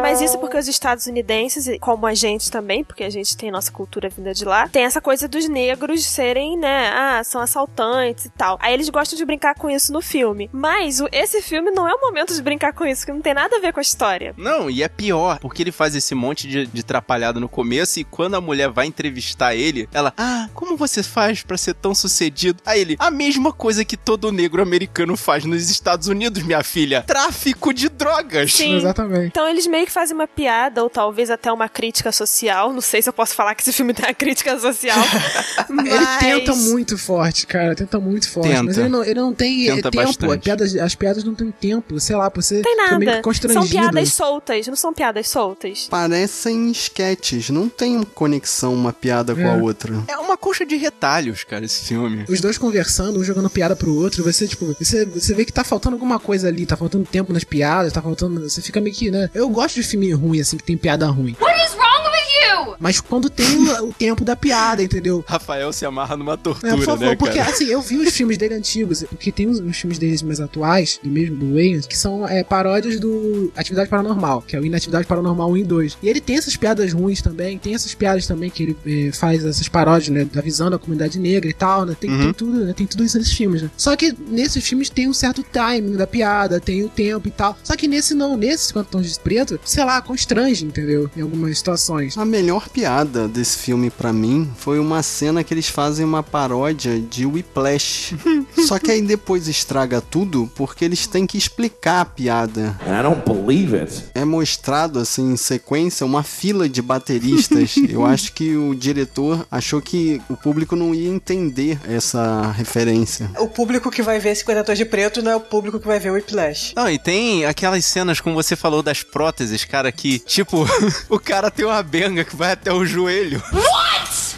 Mas isso porque os estadunidenses, e como a gente também, porque a gente tem nossa cultura vinda de lá, tem essa coisa dos negros serem, né, ah, são assaltantes e tal. Aí eles gostam de brincar com isso no filme. Mas esse filme não é o momento de brincar com isso, que não tem nada a ver com a história. Não, e é pior, porque ele faz esse monte de, de trapalhada no começo e quando a mulher vai entrevistar ele, ela, ah, como você faz pra ser tão sucedido? Aí ele, a mesma coisa que todo negro americano faz nos Estados Unidos, minha filha, tráfico de drogas. Sim. Exatamente. Então eles meio que fazem uma piada, ou talvez até uma crítica social. Não sei se eu posso falar que esse filme tem uma crítica social. mas... Ele tenta muito forte, cara, tenta muito forte. Tenta. Mas ele não, ele não tem Tenta tempo. bastante. As piadas, as piadas não tem tempo, sei lá, você tem meio nada. São piadas soltas, não são piadas soltas. Parecem esquetes, não tem conexão uma piada com a É. outra. É uma coxa de retalhos, cara, esse filme. Os dois conversando, um jogando piada pro outro, você, tipo, você, você vê que tá faltando alguma coisa ali, tá faltando tempo nas piadas, tá faltando. Você fica meio que, né? Eu gosto de filme ruim, assim, que tem piada ruim. What is wrong you? Mas quando tem o, o tempo da piada, entendeu? Rafael se amarra numa tortura, É, por favor, né, porque assim, eu vi os filmes dele antigos, porque tem uns, uns filmes deles mais atuais, do mesmo, do Wayans, que são é, paródias do Atividade Paranormal, que é o Inatividade Paranormal 1 e 2. E ele tem essas piadas ruins também, tem essas piadas também que ele é, faz essas paródias, né, da visão da comunidade negra e tal, né, tem, Uhum. tem tudo, né, tem tudo isso nesses filmes, né. Só que nesses filmes tem um certo timing da piada, tem o tempo e tal. Só que nesse não, nesse 50 Tons de Preto, sei lá, constrange, entendeu? Em algumas situações. A melhor piada desse filme pra mim foi uma cena que eles fazem uma paródia de Whiplash. Só que aí depois estraga tudo porque eles têm que explicar a piada. And I don't believe it. É mostrado assim em sequência uma fila de bateristas. Eu acho que o diretor achou que o público não ia entender essa referência. O público que vai ver 50 Tons de Preto não é o público que vai ver o Whiplash. Não, e tem aquelas cenas, como você falou, das próteses, cara, que, tipo, o cara tem uma benga que vai até o joelho.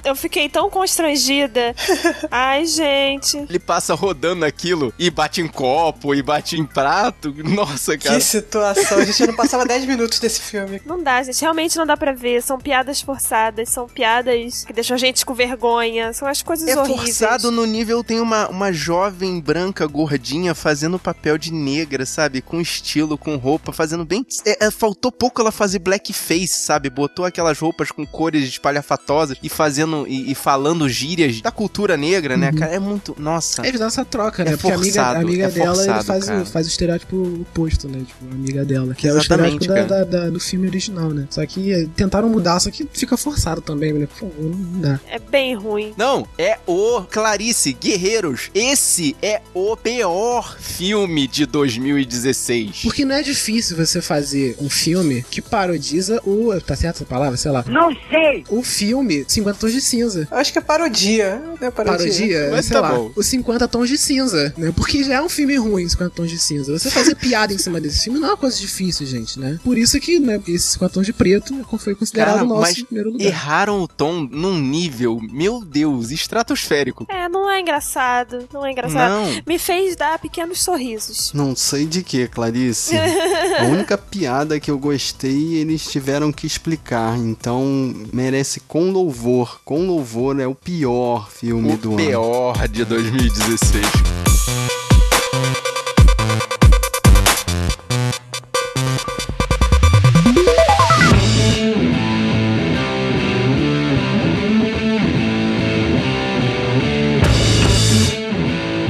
Eu fiquei tão constrangida. Ai, gente. Ele passa rodando aquilo e bate em copo e bate em prato. Nossa, cara. Que situação. A gente não passava 10 minutos desse filme. Não dá, gente. Realmente não dá pra ver. São piadas forçadas, são piadas que deixam a gente com vergonha. São as coisas É horríveis. forçado no nível, tem uma, uma jovem branca gordinha fazendo papel de negra, sabe? Com estilo, com roupa, fazendo bem. É, é, faltou pouco ela fazer blackface, sabe? Botou aquelas roupas com cores espalhafatosas e fazendo e, e falando gírias da cultura negra, né, cara? É muito. Nossa. Eles dão essa troca, né? É Porque a amiga, forçado, a amiga é dela ele forçado, faz, cara. o, faz o estereótipo oposto, né? Tipo, a amiga dela. Que Exatamente, é o estereótipo da, da- da- do filme original, né? Só que eh, tentaram mudar, só que fica forçado também, né? Por favor, não dá. É bem ruim. Não, é o Clarice Guerreiros. Esse é o pior filme de 2016. Porque não é difícil você fazer um filme que parodiza o. Tá certo essa palavra? Sei lá. Não sei! O filme 50 Tons de Cinza. Eu acho que é parodia. Não é parodia. Parodia, Mas sei tá lá, bom. os 50 tons de cinza, né? Porque já é um filme ruim, 50 tons de cinza. Você fazer piada em cima desse filme não é uma coisa difícil, gente, né? Por isso que, né, esse 50 tons de preto foi considerado Cara, o nosso mas primeiro lugar. erraram o tom num nível, meu Deus, estratosférico. É, não é engraçado. Não é engraçado. Não. Me fez dar pequenos sorrisos. Não sei de que, Clarice. A única piada que eu gostei, eles tiveram que explicar. Então, merece com louvor. Com louvor é o pior filme O do ano. pior de 2016.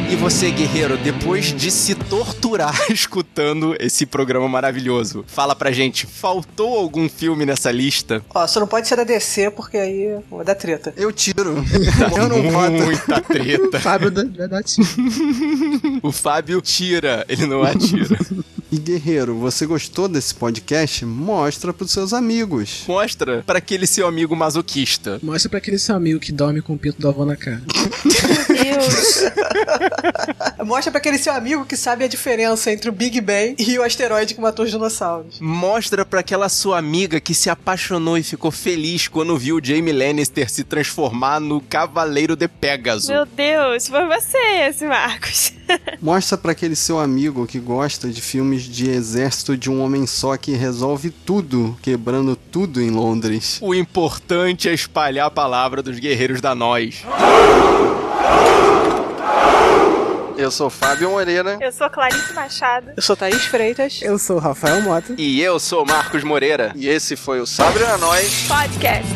E você, guerreiro, depois de se torturar escutando esse programa maravilhoso, fala pra gente, faltou algum filme nessa lista? Ó, só não pode ser da DC, porque aí vai dar treta. Eu tiro. eu não voto. Muita treta. Fábio da, da, da Tim. O Fábio tira, ele não atira. E guerreiro, você gostou desse podcast? Mostra pros seus amigos. Mostra pra aquele seu amigo masoquista. Mostra pra aquele seu amigo que dorme com o pinto do avô na cara. Mostra pra aquele seu amigo que sabe a diferença entre o Big Bang e o asteroide que matou os dinossauros. Mostra pra aquela sua amiga que se apaixonou e ficou feliz quando viu o Jamie Lannister se transformar no Cavaleiro de Pégaso. Meu Deus, foi você esse, Marcos. Mostra pra aquele seu amigo que gosta de filmes de exército de um homem só que resolve tudo, quebrando tudo em Londres. O importante é espalhar a palavra dos guerreiros da nós. Eu sou Fábio Moreira. Eu sou Clarice Machado. Eu sou Thaís Freitas. Eu sou Rafael Mota. E eu sou Marcos Moreira. E esse foi o Sabre na Nós Podcast.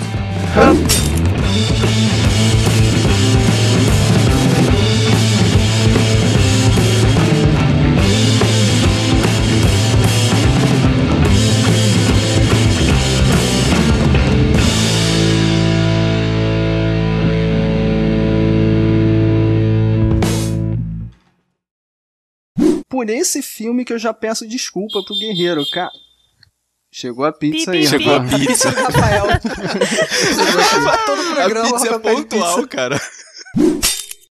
Por esse filme que eu já peço desculpa pro guerreiro, cara. Chegou a pizza Pi, aí, pi, Chegou a pizza. Rafael. Todo A programa, pizza é Rafael pede pontual, cara.